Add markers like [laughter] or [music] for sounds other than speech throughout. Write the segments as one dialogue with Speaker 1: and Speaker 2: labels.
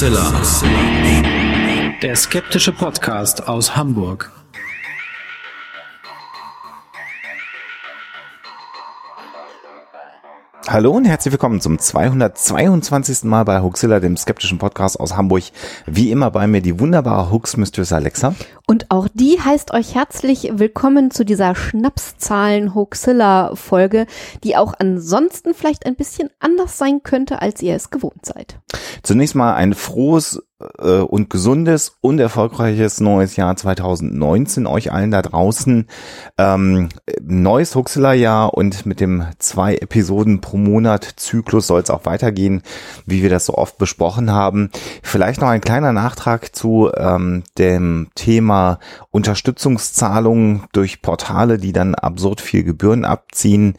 Speaker 1: Hoaxilla. Der skeptische Podcast aus Hamburg.
Speaker 2: Hallo und herzlich willkommen zum 222. Mal bei Hoaxilla, dem skeptischen Podcast aus Hamburg. Wie immer bei mir die wunderbare Hoax Mistress Alexa.
Speaker 3: Und auch die heißt euch herzlich willkommen zu dieser Schnapszahlen Hoaxilla Folge, die auch ansonsten vielleicht ein bisschen anders sein könnte, als ihr es gewohnt seid.
Speaker 2: Zunächst mal ein frohes äh, und gesundes und erfolgreiches neues Jahr 2019 euch allen da draußen. Ähm, neues Huxela-Jahr und mit dem zwei Episoden pro Monat Zyklus soll es auch weitergehen, wie wir das so oft besprochen haben. Vielleicht noch ein kleiner Nachtrag zu ähm, dem Thema are Unterstützungszahlungen durch Portale, die dann absurd viel Gebühren abziehen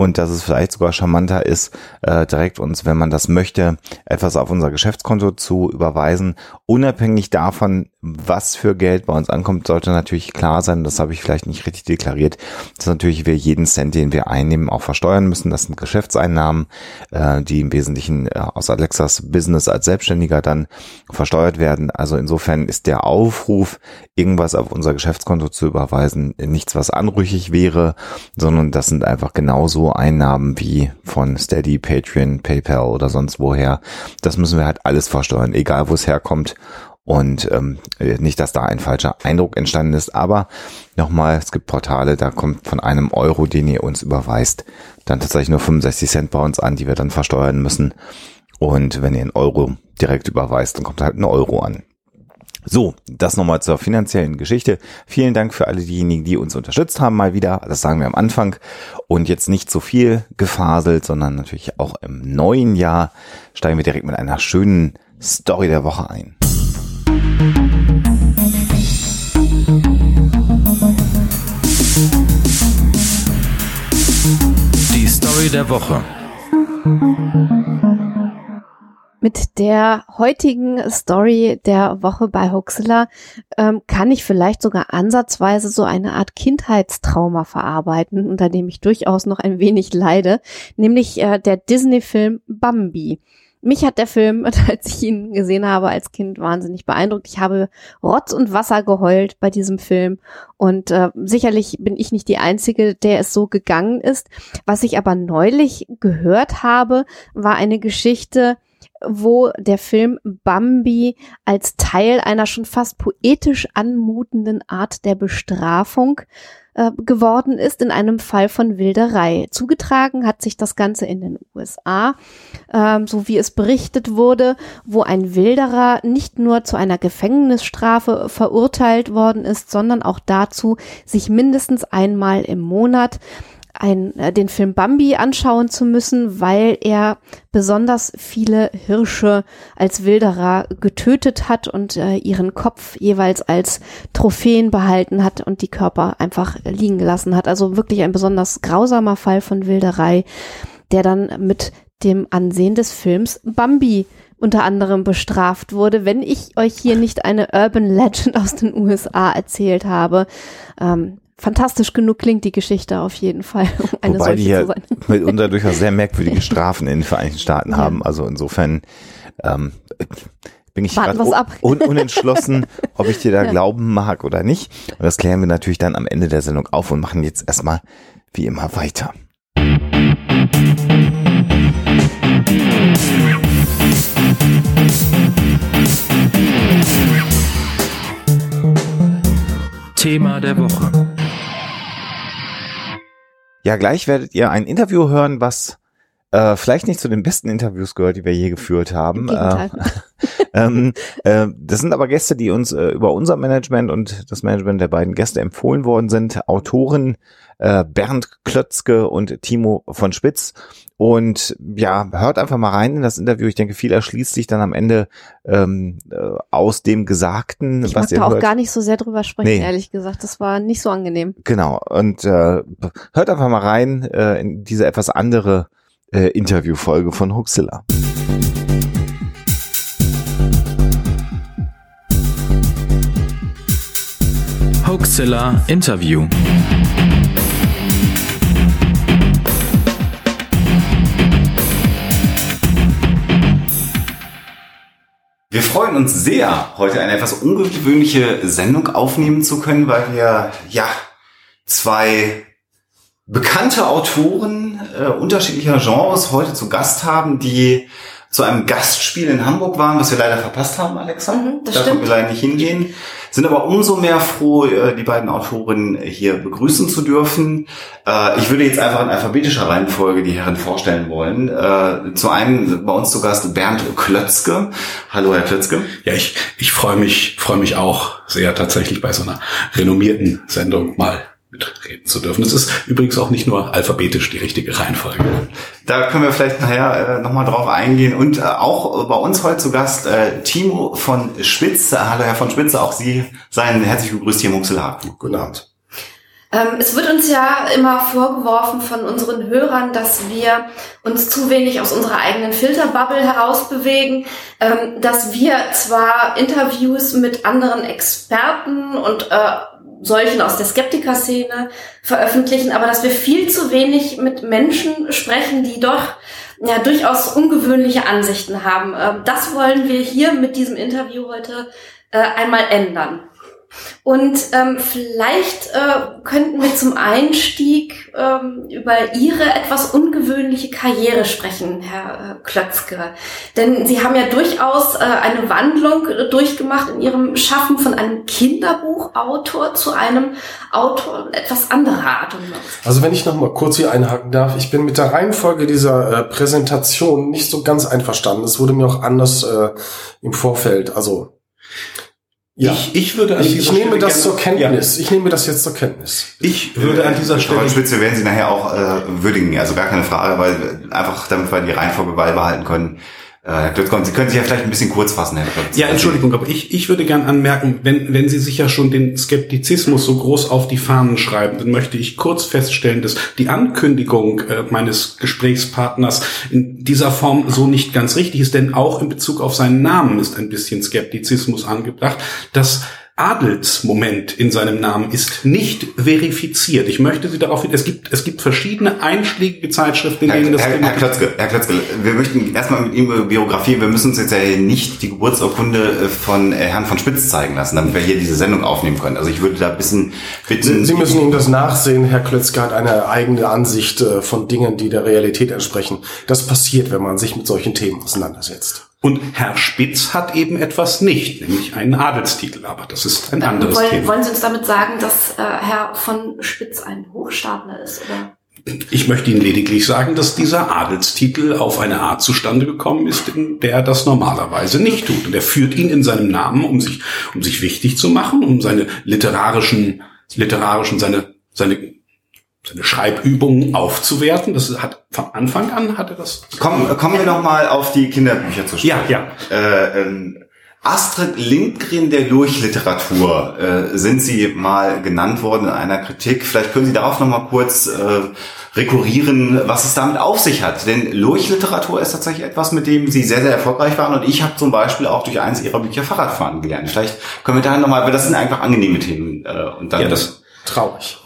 Speaker 2: und dass es vielleicht sogar charmanter ist, äh, direkt uns, wenn man das möchte, etwas auf unser Geschäftskonto zu überweisen. Unabhängig davon, was für Geld bei uns ankommt, sollte natürlich klar sein, das habe ich vielleicht nicht richtig deklariert, dass natürlich wir jeden Cent, den wir einnehmen, auch versteuern müssen. Das sind Geschäftseinnahmen, äh, die im Wesentlichen äh, aus Alexas Business als Selbstständiger dann versteuert werden. Also insofern ist der Aufruf, irgendwas auf unser Geschäftskonto zu überweisen, nichts, was anrüchig wäre, sondern das sind einfach genauso Einnahmen wie von Steady, Patreon, PayPal oder sonst woher. Das müssen wir halt alles versteuern, egal wo es herkommt. Und ähm, nicht, dass da ein falscher Eindruck entstanden ist, aber nochmal, es gibt Portale, da kommt von einem Euro, den ihr uns überweist, dann tatsächlich nur 65 Cent bei uns an, die wir dann versteuern müssen. Und wenn ihr einen Euro direkt überweist, dann kommt halt ein Euro an. So, das nochmal zur finanziellen Geschichte. Vielen Dank für alle diejenigen, die uns unterstützt haben, mal wieder. Das sagen wir am Anfang. Und jetzt nicht so viel gefaselt, sondern natürlich auch im neuen Jahr steigen wir direkt mit einer schönen Story der Woche ein.
Speaker 1: Die Story der Woche.
Speaker 3: Mit der heutigen Story der Woche bei Huxler ähm, kann ich vielleicht sogar ansatzweise so eine Art Kindheitstrauma verarbeiten, unter dem ich durchaus noch ein wenig leide, nämlich äh, der Disney-Film Bambi. Mich hat der Film, [laughs] als ich ihn gesehen habe als Kind, wahnsinnig beeindruckt. Ich habe Rotz und Wasser geheult bei diesem Film und äh, sicherlich bin ich nicht die Einzige, der es so gegangen ist. Was ich aber neulich gehört habe, war eine Geschichte, wo der Film Bambi als Teil einer schon fast poetisch anmutenden Art der Bestrafung äh, geworden ist in einem Fall von Wilderei. Zugetragen hat sich das Ganze in den USA, ähm, so wie es berichtet wurde, wo ein Wilderer nicht nur zu einer Gefängnisstrafe verurteilt worden ist, sondern auch dazu, sich mindestens einmal im Monat ein, äh, den Film Bambi anschauen zu müssen, weil er besonders viele Hirsche als Wilderer getötet hat und äh, ihren Kopf jeweils als Trophäen behalten hat und die Körper einfach liegen gelassen hat. Also wirklich ein besonders grausamer Fall von Wilderei, der dann mit dem Ansehen des Films Bambi unter anderem bestraft wurde, wenn ich euch hier nicht eine Urban Legend aus den [laughs] USA erzählt habe. Ähm, fantastisch genug klingt die Geschichte auf jeden Fall, um eine
Speaker 2: Wobei
Speaker 3: solche
Speaker 2: die ja
Speaker 3: zu sein. [laughs]
Speaker 2: mitunter [laughs] durchaus sehr merkwürdige Strafen in den Vereinigten Staaten
Speaker 3: Ja.
Speaker 2: haben. Also insofern ähm, bin ich gerade un unentschlossen, [laughs] ob ich dir da
Speaker 3: Ja.
Speaker 2: glauben mag oder nicht. Und das klären wir natürlich dann am Ende der Sendung auf und machen jetzt erstmal wie immer weiter.
Speaker 1: Thema der Woche.
Speaker 2: Ja, gleich werdet ihr ein Interview hören, was äh, vielleicht nicht zu den besten Interviews gehört, die wir je geführt haben. Äh, [laughs] ähm, äh, das sind aber Gäste, die uns äh, über unser Management und das Management der beiden Gäste empfohlen worden sind. Autoren äh, Bernd Klötzke und Timo von Spitz. Und ja, hört einfach mal rein in das Interview. Ich denke, viel erschließt sich dann am Ende ähm, äh, aus dem Gesagten,
Speaker 3: Ich mag
Speaker 2: was ihr
Speaker 3: da auch
Speaker 2: hört.
Speaker 3: gar nicht so sehr drüber sprechen,
Speaker 2: Nee.
Speaker 3: ehrlich gesagt. Das war nicht so angenehm.
Speaker 2: Genau. Und äh, hört einfach mal rein äh, in diese etwas andere äh, Interviewfolge von Huxilla.
Speaker 1: Hoaxilla Interview.
Speaker 2: Wir freuen uns sehr, heute eine etwas ungewöhnliche Sendung aufnehmen zu können, weil wir ja zwei bekannte Autoren äh, unterschiedlicher Genres heute zu Gast haben, die zu einem Gastspiel in Hamburg waren, was wir leider verpasst haben, Alexa.
Speaker 3: Mhm, das
Speaker 2: da
Speaker 3: stimmt.
Speaker 2: konnten wir leider nicht hingehen. Sind aber umso mehr froh, äh, die beiden Autorinnen hier begrüßen zu dürfen. Äh, ich würde jetzt einfach in alphabetischer Reihenfolge die Herren vorstellen wollen. Äh, Zu einem bei uns zu Gast Bernd Klötzke. Hallo, Herr Klötzke.
Speaker 4: Ja, ich, ich freue mich, freue mich auch sehr tatsächlich bei so einer renommierten Sendung mal mitreden zu dürfen. Es ist übrigens auch nicht nur alphabetisch die richtige Reihenfolge.
Speaker 2: Da können wir vielleicht nachher äh, nochmal drauf eingehen. Und äh, auch bei uns heute zu Gast äh, Timo von Spitz. Hallo, Herr von Spitze. Auch Sie seien herzlich begrüßt hier im Huxelhaken.
Speaker 4: Guten Abend.
Speaker 3: Ähm, es wird uns ja immer vorgeworfen von unseren Hörern, dass wir uns zu wenig aus unserer eigenen Filterbubble herausbewegen, ähm, dass wir zwar Interviews mit anderen Experten und äh, solchen aus der Skeptiker-Szene veröffentlichen, aber dass wir viel zu wenig mit Menschen sprechen, die doch ja durchaus ungewöhnliche Ansichten haben. Ähm, das wollen wir hier mit diesem Interview heute äh, einmal ändern. Und ähm, vielleicht äh, könnten wir zum Einstieg ähm, über Ihre etwas ungewöhnliche Karriere sprechen, Herr äh, Klötzke. Denn Sie haben ja durchaus äh, eine Wandlung durchgemacht in Ihrem Schaffen von einem Kinderbuchautor zu einem Autor etwas anderer Art und Weise.
Speaker 5: Also wenn ich noch mal kurz hier einhaken darf, ich bin mit der Reihenfolge dieser äh, Präsentation nicht so ganz einverstanden. Es wurde mir auch anders äh, im Vorfeld. Also ja,
Speaker 4: Ich, ich würde an
Speaker 5: ich,
Speaker 4: dieser
Speaker 5: ich nehme
Speaker 4: Stelle
Speaker 5: das zur Kenntnis. Ich nehme das jetzt zur Kenntnis.
Speaker 4: Ja, ich würde an dieser Stelle
Speaker 2: Spitze wir werden Sie nachher auch äh, würdigen. Also gar keine Frage, weil einfach damit wir die Reihenfolge beibehalten können. Äh, Herr Klötzke, und Sie können sich ja vielleicht ein bisschen kurz fassen, Herr Klötzke.
Speaker 4: Ja, Entschuldigung, aber ich, ich würde gern anmerken, wenn, wenn Sie sich ja schon den Skeptizismus so groß auf die Fahnen schreiben, dann möchte ich kurz feststellen, dass die Ankündigung äh, meines Gesprächspartners in dieser Form so nicht ganz richtig ist, denn auch in Bezug auf seinen Namen ist ein bisschen Skeptizismus angebracht. Das Adelsmoment in seinem Namen ist nicht verifiziert. Ich möchte Sie darauf hin, es gibt, es gibt verschiedene einschlägige Zeitschriften, in
Speaker 2: Herr,
Speaker 4: denen das
Speaker 2: Herr, Herr Klötzke, Herr Klötzke, wir möchten erstmal mit Ihnen über Biografie, wir müssen uns jetzt ja hier nicht die Geburtsurkunde äh, von äh, Herrn von Spitz zeigen lassen, damit wir hier diese Sendung aufnehmen können. Also ich würde da ein bisschen bitten.
Speaker 5: Sie, Sie müssen ihm das nachsehen. Herr Klötzke hat eine eigene Ansicht äh, von Dingen, die der Realität entsprechen. Das passiert, wenn man sich mit solchen Themen auseinandersetzt.
Speaker 4: Und Herr Spitz hat eben etwas nicht, nämlich einen Adelstitel, aber das ist ein anderes
Speaker 3: wollen,
Speaker 4: Thema.
Speaker 3: wollen Sie uns damit sagen, dass äh, Herr von Spitz ein Hochstapler ist? Oder?
Speaker 4: Ich möchte Ihnen lediglich sagen, dass dieser Adelstitel auf eine Art zustande gekommen ist, in der er das normalerweise nicht tut. Und er führt ihn in seinem Namen, um sich, um sich wichtig zu machen, um seine literarischen, literarischen, seine, seine, seine Schreibübungen aufzuwerten. Das hat von Anfang an hatte das.
Speaker 2: Komm, kommen wir noch mal auf die Kinderbücher zu sprechen.
Speaker 4: Ja, ja.
Speaker 2: Äh, ähm, Astrid Lindgren der Lurchliteratur äh, sind Sie mal genannt worden in einer Kritik. Vielleicht können Sie darauf noch mal kurz äh, rekurrieren, was es damit auf sich hat. Denn Lurchliteratur ist tatsächlich etwas, mit dem Sie sehr, sehr erfolgreich waren. Und ich habe zum Beispiel auch durch eines Ihrer Bücher Fahrradfahren gelernt. Vielleicht können wir da noch mal, weil das sind einfach angenehme Themen. Äh, und dann
Speaker 4: Ja, das,
Speaker 5: Traurig.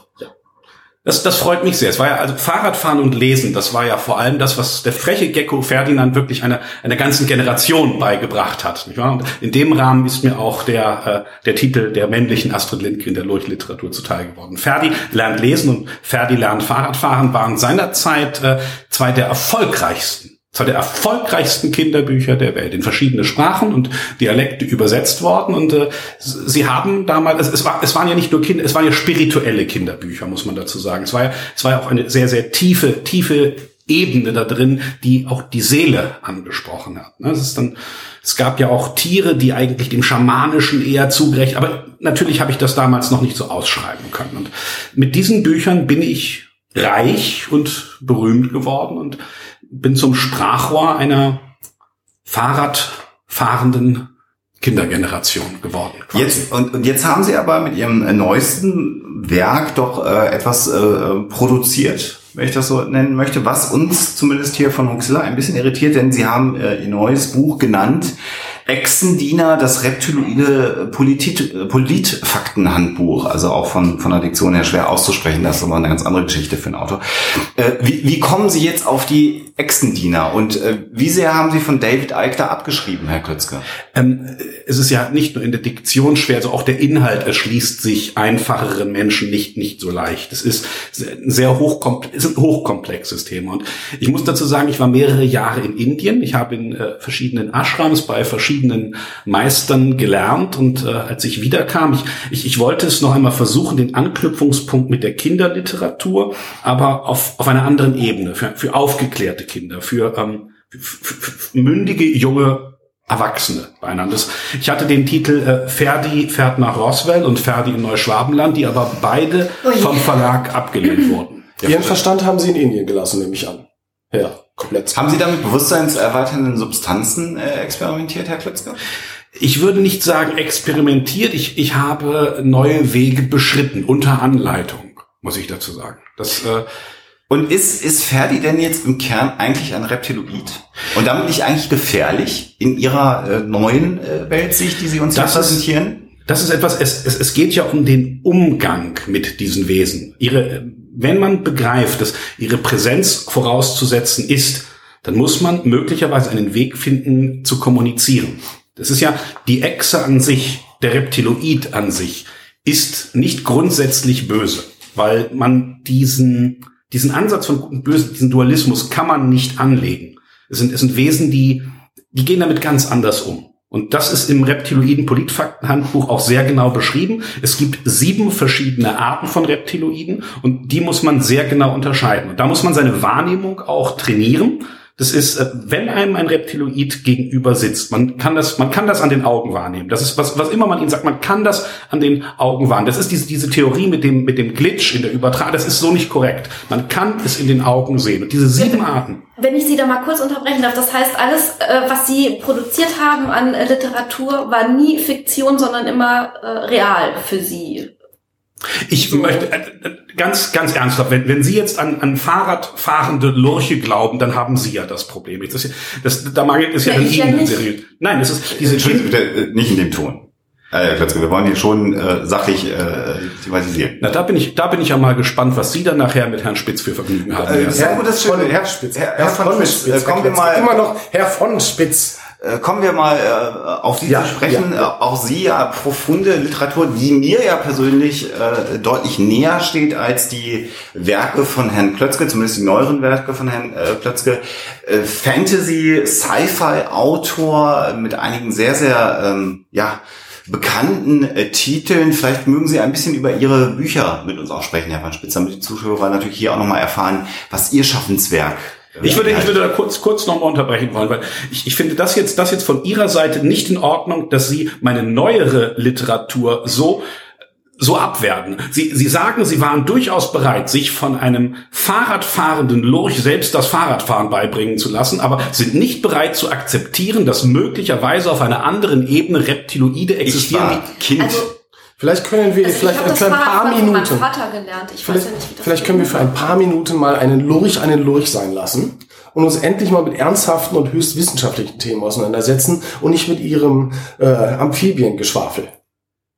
Speaker 4: Das, das freut mich sehr. Es war ja also Fahrradfahren und Lesen, das war ja vor allem das, was der freche Gecko Ferdinand wirklich einer einer ganzen Generation beigebracht hat. Nicht wahr? Und in dem Rahmen ist mir auch der äh, der Titel der männlichen Astrid Lindgren der Lurchliteratur zuteil geworden. Ferdi lernt lesen und Ferdi lernt Fahrradfahren waren seinerzeit äh, zwei der erfolgreichsten zwei der erfolgreichsten Kinderbücher der Welt in verschiedene Sprachen und Dialekte übersetzt worden und äh, sie haben damals es, es war es waren ja nicht nur Kinder es waren ja spirituelle Kinderbücher muss man dazu sagen es war ja es war ja auch eine sehr sehr tiefe tiefe Ebene da drin, die auch die Seele angesprochen hat. ne? Es ist dann, es gab ja auch Tiere, die eigentlich dem Schamanischen eher zugerecht, aber natürlich habe ich das damals noch nicht so ausschreiben können. Und mit diesen Büchern bin ich reich und berühmt geworden und bin zum Sprachrohr einer Fahrradfahrenden Kindergeneration geworden. quasi.
Speaker 2: Jetzt, und, und jetzt haben Sie aber mit Ihrem neuesten Werk doch äh, etwas äh, produziert, wenn ich das so nennen möchte, was uns zumindest hier von Huxilla ein bisschen irritiert, denn Sie haben äh, Ihr neues Buch genannt Echsendiener, das reptiloide Polit Politfaktenhandbuch, also auch von, von der Diktion her schwer auszusprechen, das ist aber eine ganz andere Geschichte für einen Autor. Äh, wie, wie kommen Sie jetzt auf die Echsendiener. Und äh, wie sehr haben Sie von David Icke da abgeschrieben, Herr Klötzke?
Speaker 4: Ähm, es ist ja nicht nur in der Diktion schwer, also auch der Inhalt erschließt sich einfacheren Menschen nicht, nicht so leicht. Es ist ein sehr hochkomplex, ist ein hochkomplexes Thema. Und ich muss dazu sagen, ich war mehrere Jahre in Indien. Ich habe in äh, verschiedenen Ashrams bei verschiedenen Meistern gelernt. Und äh, als ich wiederkam, ich, ich, ich wollte es noch einmal versuchen, den Anknüpfungspunkt mit der Kinderliteratur, aber auf, auf einer anderen Ebene, für, für aufgeklärte Kinder, für, ähm, für, für, für mündige, junge Erwachsene beieinander. Ich hatte den Titel äh, Ferdi fährt nach Roswell und Ferdi in Neuschwabenland, die aber beide vom Verlag abgelehnt [laughs] wurden.
Speaker 5: Ihren Verstand haben Sie in Indien gelassen, nehme ich an. Ja, komplett.
Speaker 2: Haben Sie damit bewusstseinserweiternden Substanzen äh, experimentiert, Herr Klötzke?
Speaker 4: Ich würde nicht sagen experimentiert, ich, ich habe neue Wege beschritten, unter Anleitung, muss ich dazu sagen. Das, äh,
Speaker 2: Und ist, ist Ferdi denn jetzt im Kern eigentlich ein Reptiloid? Und damit nicht eigentlich gefährlich in Ihrer äh, neuen äh, Weltsicht, die Sie uns
Speaker 4: Das
Speaker 2: präsentieren?
Speaker 4: Das ist etwas, es, es, es geht ja um den Umgang mit diesen Wesen. Ihre, wenn man begreift, dass ihre Präsenz vorauszusetzen ist, dann muss man möglicherweise einen Weg finden, zu kommunizieren. Das ist ja die Echse an sich, der Reptiloid an sich, ist nicht grundsätzlich böse, weil man diesen, diesen Ansatz von Gut und Böse, diesen Dualismus kann man nicht anlegen. Es sind, es sind Wesen, die, die gehen damit ganz anders um. Und das ist im Reptiloiden Politfaktenhandbuch auch sehr genau beschrieben. Es gibt sieben verschiedene Arten von Reptiloiden und die muss man sehr genau unterscheiden. Und da muss man seine Wahrnehmung auch trainieren. Das ist, äh, wenn einem ein Reptiloid gegenüber sitzt, man kann das, man kann das an den Augen wahrnehmen. Das ist was, was immer man ihnen sagt, man kann das an den Augen wahrnehmen. Das ist diese, diese Theorie mit dem, mit dem Glitch in der Übertragung. Das ist so nicht korrekt. Man kann es in den Augen sehen. Und diese sieben Arten,
Speaker 3: Wenn ich Sie da mal kurz unterbrechen darf, das heißt, alles, äh, was Sie produziert haben an äh, Literatur, war nie Fiktion, sondern immer real für Sie.
Speaker 4: Ich möchte äh, äh, ganz, ganz ernsthaft, wenn, wenn Sie jetzt an, an Fahrradfahrende Lurche glauben, dann haben Sie ja das Problem. Ja, das, da mangelt es ja,
Speaker 3: Ja, ja
Speaker 4: Ihnen
Speaker 3: nicht.
Speaker 4: seriös. Nein, das ist diese
Speaker 2: Entschuldigung, bitte, äh, nicht in dem Ton. Äh, Klötzke, wir wollen hier schon äh, sachlich äh, thematisieren.
Speaker 4: Na, da bin ich, da bin ich ja mal gespannt, was Sie dann nachher mit Herrn Spitz für Vergnügen haben
Speaker 2: Äh, sehr gut, das ist schön. Herr-
Speaker 5: Spitz.
Speaker 2: Herr-
Speaker 5: Herr,
Speaker 2: Herr von
Speaker 5: von
Speaker 2: Spitz,
Speaker 5: Spitz.
Speaker 2: äh, kommen wir mal-.
Speaker 5: Immer noch Herr von Spitz.
Speaker 2: Äh, kommen wir mal äh, auf Sie
Speaker 5: Ja,
Speaker 2: zu sprechen.
Speaker 5: ja.
Speaker 2: Äh, auch Sie ja profunde Literatur, die mir ja persönlich äh, deutlich näher steht als die Werke von Herrn Klötzke, zumindest die neueren Werke von Herrn äh, Klötzke. Äh, Fantasy, Sci-Fi-Autor mit einigen sehr, sehr ähm, ja bekannten äh, Titeln. Vielleicht mögen Sie ein bisschen über Ihre Bücher mit uns auch sprechen, Herr van Spitz, damit die Zuschauer natürlich hier auch nochmal erfahren, was Ihr Schaffenswerk
Speaker 4: Ich würde, ich würde da kurz, kurz nochmal unterbrechen wollen, weil ich, ich finde das jetzt, das jetzt von Ihrer Seite nicht in Ordnung, dass Sie meine neuere Literatur so so abwerten. Sie, Sie sagen, Sie waren durchaus bereit, sich von einem Fahrradfahrenden Lurch selbst das Fahrradfahren beibringen zu lassen, aber sind nicht bereit zu akzeptieren, dass möglicherweise auf einer anderen Ebene Reptiloide
Speaker 2: ich
Speaker 4: existieren,
Speaker 2: war Kind.
Speaker 3: Also,
Speaker 5: Vielleicht können wir
Speaker 3: also ich
Speaker 5: vielleicht für ein paar Minuten. Vielleicht,
Speaker 3: ja nicht, wie das
Speaker 5: vielleicht können wir für ein paar Minuten mal einen Lurch einen Lurch sein lassen und uns endlich mal mit ernsthaften und höchst wissenschaftlichen Themen auseinandersetzen und nicht mit ihrem äh, Amphibiengeschwafel.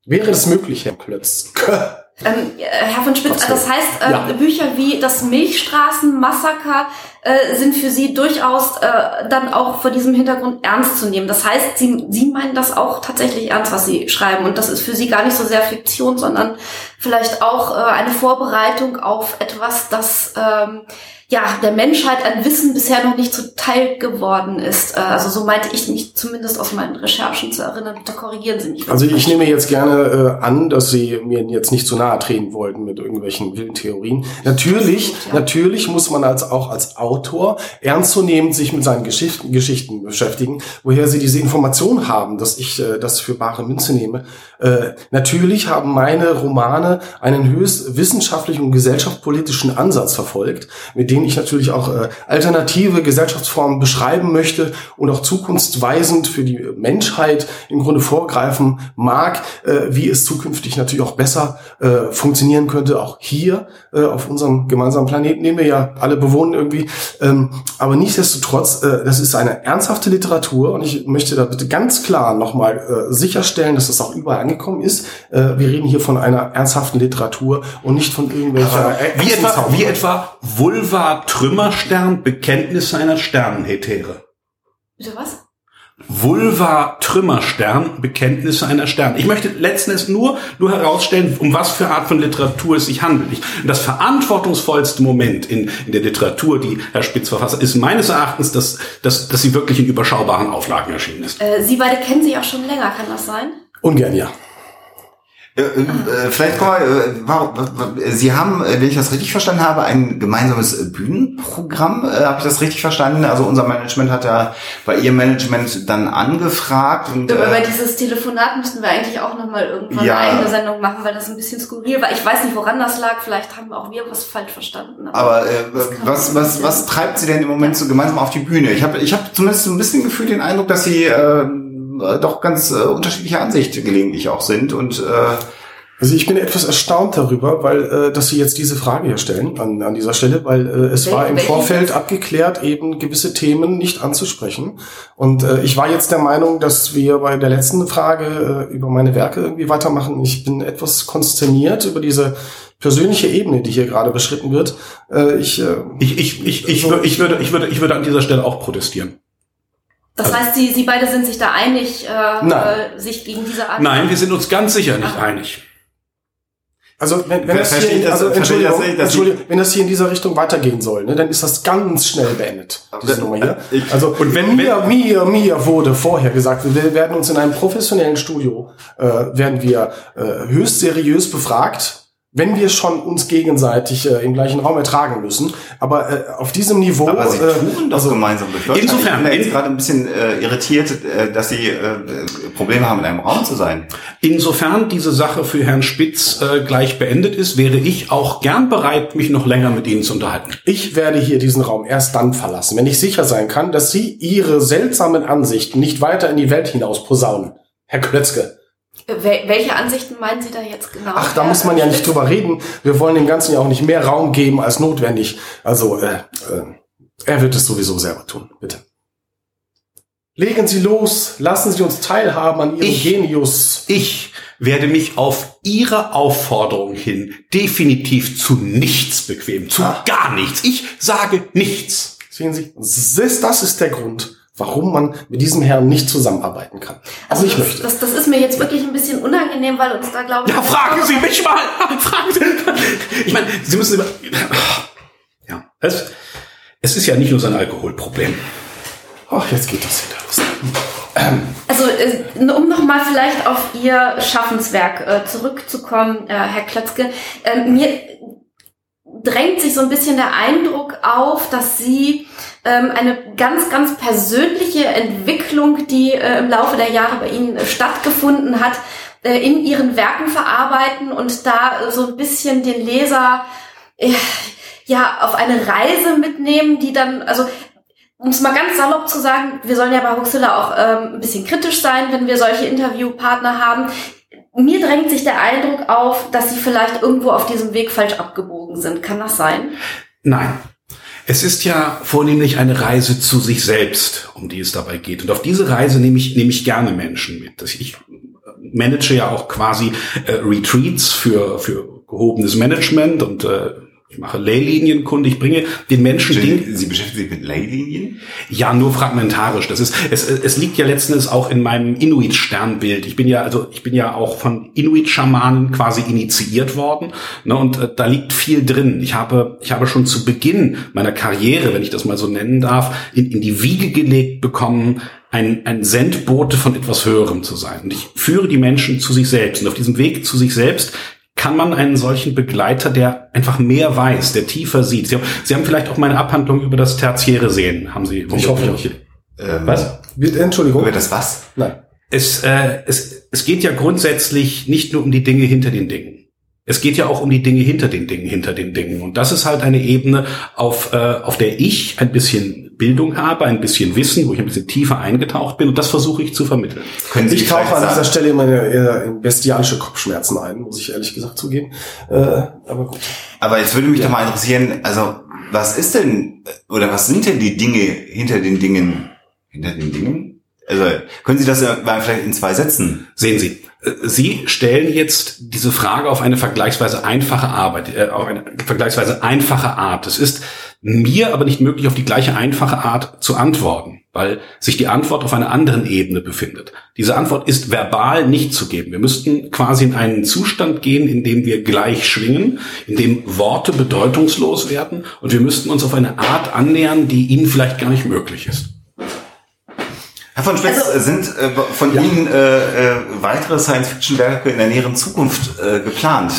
Speaker 5: Wäre das möglich, Herr Klötzke? [laughs]
Speaker 3: Ähm, äh, Herr von Spitz, das heißt, äh,
Speaker 5: Ja.
Speaker 3: Bücher wie das Milchstraßenmassaker äh, sind für Sie durchaus äh, dann auch vor diesem Hintergrund ernst zu nehmen. Das heißt, Sie, Sie meinen das auch tatsächlich ernst, was Sie schreiben. Und das ist für Sie gar nicht so sehr Fiktion, sondern vielleicht auch äh, eine Vorbereitung auf etwas, das ähm, ja der Menschheit an Wissen bisher noch nicht zuteil geworden ist. Äh, also so meinte ich mich zumindest aus meinen Recherchen zu erinnern. Bitte korrigieren Sie mich.
Speaker 5: Also ich nehme jetzt gerne äh, an, dass Sie mir jetzt nicht zu nahe treten wollten mit irgendwelchen wilden Theorien. Natürlich,
Speaker 3: Absolut, ja.
Speaker 5: natürlich muss man als auch als Autor ernstzunehmend sich mit seinen Geschichten, Geschichten beschäftigen, woher Sie diese Information haben, dass ich äh, das für bare Münze nehme. Äh, natürlich haben meine Romane einen höchst wissenschaftlichen und gesellschaftspolitischen Ansatz verfolgt, mit dem ich natürlich auch äh, alternative Gesellschaftsformen beschreiben möchte und auch zukunftsweisend für die Menschheit im Grunde vorgreifen mag, äh, wie es zukünftig natürlich auch besser äh, funktionieren könnte, auch hier auf unserem gemeinsamen Planeten, den wir ja alle bewohnen irgendwie. Ähm, aber nichtsdestotrotz, das ist eine ernsthafte Literatur und ich möchte da bitte ganz klar nochmal sicherstellen, dass das auch überall angekommen ist. Wir reden hier von einer ernsthaften ernsthaften Literatur und nicht von irgendwelcher
Speaker 4: Wie etwa, wie etwa Vulva Trümmerstern, Bekenntnisse einer Sternenhetäre.
Speaker 3: Bitte was?
Speaker 4: Vulva Trümmerstern, Bekenntnisse einer Stern. Ich möchte letzten Endes nur, nur herausstellen, um was für Art von Literatur es sich handelt. Ich, das verantwortungsvollste Moment in, in der Literatur, die Herr Spitz verfasst, ist meines Erachtens, dass, dass, dass sie wirklich in überschaubaren Auflagen erschienen ist.
Speaker 3: Äh, Sie beide kennen sich auch schon länger, kann das sein?
Speaker 5: Ungern, ja.
Speaker 2: Äh, äh, vielleicht äh, wa- Sie haben, wenn ich das richtig verstanden habe, ein gemeinsames Bühnenprogramm. Habe ich das richtig verstanden? Also unser Management hat ja bei Ihrem Management dann angefragt und
Speaker 3: über
Speaker 2: äh,
Speaker 3: dieses Telefonat müssten wir eigentlich auch nochmal irgendwann
Speaker 2: Ja.
Speaker 3: eine eigene Sendung machen, weil das ein bisschen skurril war. Ich weiß nicht, woran das lag. Vielleicht haben auch wir was falsch verstanden.
Speaker 2: aber
Speaker 3: kann
Speaker 2: was, was, was treibt Sie denn im Moment so gemeinsam auf die Bühne? Ich habe ich hab zumindest so ein bisschen Gefühl, den Eindruck, dass Sie äh, doch ganz äh, unterschiedlicher Ansicht gelegentlich auch sind und äh,
Speaker 5: Also ich bin etwas erstaunt darüber, weil äh, dass Sie jetzt diese Frage hier stellen an, an dieser Stelle, weil äh, es war im Vorfeld abgeklärt, eben gewisse Themen nicht anzusprechen. Und äh, ich war jetzt der Meinung, dass wir bei der letzten Frage äh, über meine Werke irgendwie weitermachen. Ich bin etwas konsterniert über diese persönliche Ebene, die hier gerade beschritten wird. Äh, ich, äh,
Speaker 4: Ich, ich, ich, ich, ich, würde, ich, würde, ich würde an dieser Stelle auch protestieren.
Speaker 3: Das heißt, Sie, Sie beide sind sich da einig, äh, äh, sich gegen diese Art.
Speaker 4: Nein, wir sind uns ganz sicher nicht
Speaker 3: Aha.
Speaker 4: einig.
Speaker 5: Also wenn, wenn das hier,
Speaker 2: das-
Speaker 5: also
Speaker 2: ich das
Speaker 5: Entschuldigung, Entschuldigung, wenn das hier in dieser Richtung weitergehen soll, ne, dann ist das ganz schnell beendet, diese Nummer hier.
Speaker 2: Ich-
Speaker 5: Also
Speaker 4: und wenn-
Speaker 5: mir, mir, mir wurde vorher gesagt, wir werden uns in einem professionellen Studio äh, werden wir äh, höchst seriös befragt, wenn wir schon uns gegenseitig äh, im gleichen Raum ertragen müssen. Aber äh, auf diesem Niveau,
Speaker 2: Aber Sie
Speaker 5: äh,
Speaker 2: touren doch gemeinsam durch Deutschland.
Speaker 4: insofern-
Speaker 2: ich bin da jetzt gerade ein bisschen äh, irritiert, äh, dass Sie äh, Probleme haben, in einem Raum zu sein.
Speaker 4: Insofern diese Sache für Herrn Spitz äh, gleich beendet ist, wäre ich auch gern bereit, mich noch länger mit Ihnen zu unterhalten.
Speaker 5: ich werde hier diesen Raum erst dann verlassen, wenn ich sicher sein kann, dass Sie Ihre seltsamen Ansichten nicht weiter in die Welt hinaus posaunen. Herr Klötzke.
Speaker 3: Wel- welche Ansichten meinen Sie da jetzt genau?
Speaker 5: Ach, da muss man ja nicht
Speaker 3: Spitz?
Speaker 5: drüber reden. Wir wollen dem Ganzen ja auch nicht mehr Raum geben als notwendig. Also, äh, äh, er wird es sowieso selber tun, bitte. Legen Sie los, lassen Sie uns teilhaben an Ihrem
Speaker 4: Ich-
Speaker 5: Genius.
Speaker 4: Ich werde mich auf Ihre Aufforderung hin definitiv zu nichts bequemen, zu
Speaker 5: Ah.
Speaker 4: gar nichts. Ich sage nichts.
Speaker 5: Sehen Sie, das ist der Grund, warum man mit diesem Herrn nicht zusammenarbeiten kann.
Speaker 3: Also
Speaker 5: Also ich
Speaker 3: das,
Speaker 5: möchte.
Speaker 3: das, das ist mir jetzt wirklich ein bisschen unangenehm, weil uns da glaube ich.
Speaker 4: Ja, fragen Sie mich mal. [laughs] Fragen Sie. Ich meine, Sie müssen über. Ja, es, es ist ja nicht nur sein Alkoholproblem.
Speaker 5: Ach, jetzt geht das wieder los.
Speaker 3: Also äh, um nochmal vielleicht auf Ihr Schaffenswerk äh, zurückzukommen, äh, Herr Klötzke, äh, mir drängt sich so ein bisschen der Eindruck auf, dass Sie ähm, eine ganz, ganz persönliche Entwicklung, die äh, im Laufe der Jahre bei Ihnen äh, stattgefunden hat, äh, in Ihren Werken verarbeiten und da so ein bisschen den Leser äh, ja auf eine Reise mitnehmen, die dann, also um es mal ganz salopp zu sagen, wir sollen ja bei Huxilla auch ähm, ein bisschen kritisch sein, wenn wir solche Interviewpartner haben. Mir drängt sich der Eindruck auf, dass sie vielleicht irgendwo auf diesem Weg falsch abgebogen sind. Kann das sein?
Speaker 4: Nein. Es ist ja vornehmlich eine Reise zu sich selbst, um die es dabei geht. Und auf diese Reise nehme ich, nehme ich gerne Menschen mit. Ich manage ja auch quasi äh, Retreats für, für gehobenes Management und äh, ich mache Leylinienkunde. Ich bringe den Menschen Dinge.
Speaker 2: Sie beschäftigen sich mit Leylinien?
Speaker 4: Ja, nur fragmentarisch. Das ist, es, es liegt ja letzten Endes auch in meinem Inuit-Sternbild. Ich bin ja, also ich bin ja auch von Inuit-Schamanen quasi initiiert worden. Ne, und äh, da liegt viel drin. Ich habe, ich habe schon zu Beginn meiner Karriere, wenn ich das mal so nennen darf, in, in die Wiege gelegt bekommen, ein, ein Sendbote von etwas Höherem zu sein. Und ich führe die Menschen zu sich selbst. Und auf diesem Weg zu sich selbst kann man einen solchen Begleiter, der einfach mehr weiß, der tiefer sieht. Sie haben, Sie haben vielleicht auch meine Abhandlung über das Tertiäre sehen, haben Sie?
Speaker 5: Ich hoffe nicht.
Speaker 2: Ähm,
Speaker 4: Was?
Speaker 5: Entschuldigung.
Speaker 2: Über das was?
Speaker 5: Nein.
Speaker 4: Es, äh, es, es geht ja grundsätzlich nicht nur um die Dinge hinter den Dingen. Es geht ja auch um die Dinge hinter den Dingen, hinter den Dingen. Und das ist halt eine Ebene, auf, äh, auf der ich ein bisschen Bildung habe, ein bisschen Wissen, wo ich ein bisschen tiefer eingetaucht bin. Und das versuche ich zu vermitteln.
Speaker 2: Können Sie
Speaker 5: Ich tauche an dieser Stelle in meine äh, in bestialische Kopfschmerzen ein, muss ich ehrlich gesagt zugeben. Äh, aber gut.
Speaker 2: Aber jetzt würde mich doch mal interessieren, also was ist denn oder was sind denn die Dinge hinter den Dingen, hinter den Dingen? Also können Sie das ja vielleicht in zwei Sätzen?
Speaker 4: Sehen Sie, äh, Sie stellen jetzt diese Frage auf eine vergleichsweise einfache Arbeit, äh, auf eine vergleichsweise einfache Art. Es ist mir aber nicht möglich, auf die gleiche einfache Art zu antworten, weil sich die Antwort auf einer anderen Ebene befindet. Diese Antwort ist verbal nicht zu geben. Wir müssten quasi in einen Zustand gehen, in dem wir gleich schwingen, in dem Worte bedeutungslos werden und wir müssten uns auf eine Art annähern, die Ihnen vielleicht gar nicht möglich ist.
Speaker 2: Herr von Spitz,
Speaker 3: Also-
Speaker 2: sind äh, von Ihnen äh, äh, weitere Science-Fiction-Werke in der näheren Zukunft äh, geplant?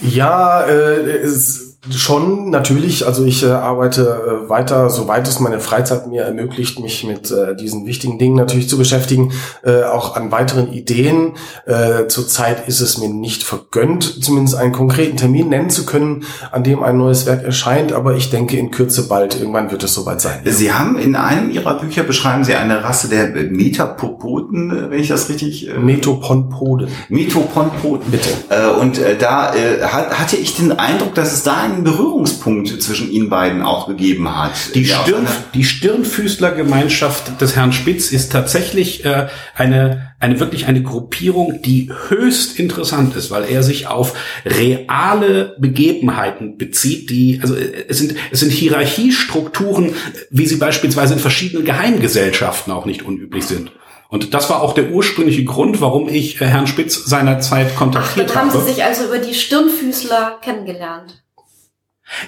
Speaker 5: Ja, äh, es, schon natürlich. Also ich äh, arbeite äh, weiter, soweit es meine Freizeit mir ermöglicht, mich mit äh, diesen wichtigen Dingen natürlich zu beschäftigen, äh, auch an weiteren Ideen. Äh, zurzeit ist es mir nicht vergönnt, zumindest einen konkreten Termin nennen zu können, an dem ein neues Werk erscheint. Aber ich denke, in Kürze bald irgendwann wird es soweit sein.
Speaker 2: Sie haben in einem Ihrer Bücher beschreiben Sie eine Rasse der Metapopoden, äh, wenn ich das richtig äh,
Speaker 5: Metoponpoden.
Speaker 2: Metoponpoden.
Speaker 5: Bitte.
Speaker 2: Äh, und äh, da äh, hat, hatte ich den Eindruck, dass es da einen Berührungspunkt zwischen Ihnen beiden auch gegeben hat.
Speaker 4: Die,
Speaker 2: Ja,
Speaker 4: Stirn,
Speaker 2: aus
Speaker 4: die Stirnfüßlergemeinschaft des Herrn Spitz ist tatsächlich äh, eine, eine wirklich eine Gruppierung, die höchst interessant ist, weil er sich auf reale Begebenheiten bezieht, die, also äh, es sind, es sind Hierarchiestrukturen, wie sie beispielsweise in verschiedenen Geheimgesellschaften auch nicht unüblich sind. Und das war auch der ursprüngliche Grund, warum ich äh, Herrn Spitz seinerzeit kontaktiert
Speaker 3: Dann haben
Speaker 4: habe.
Speaker 3: Sie sich also über die Stirnfüßler kennengelernt.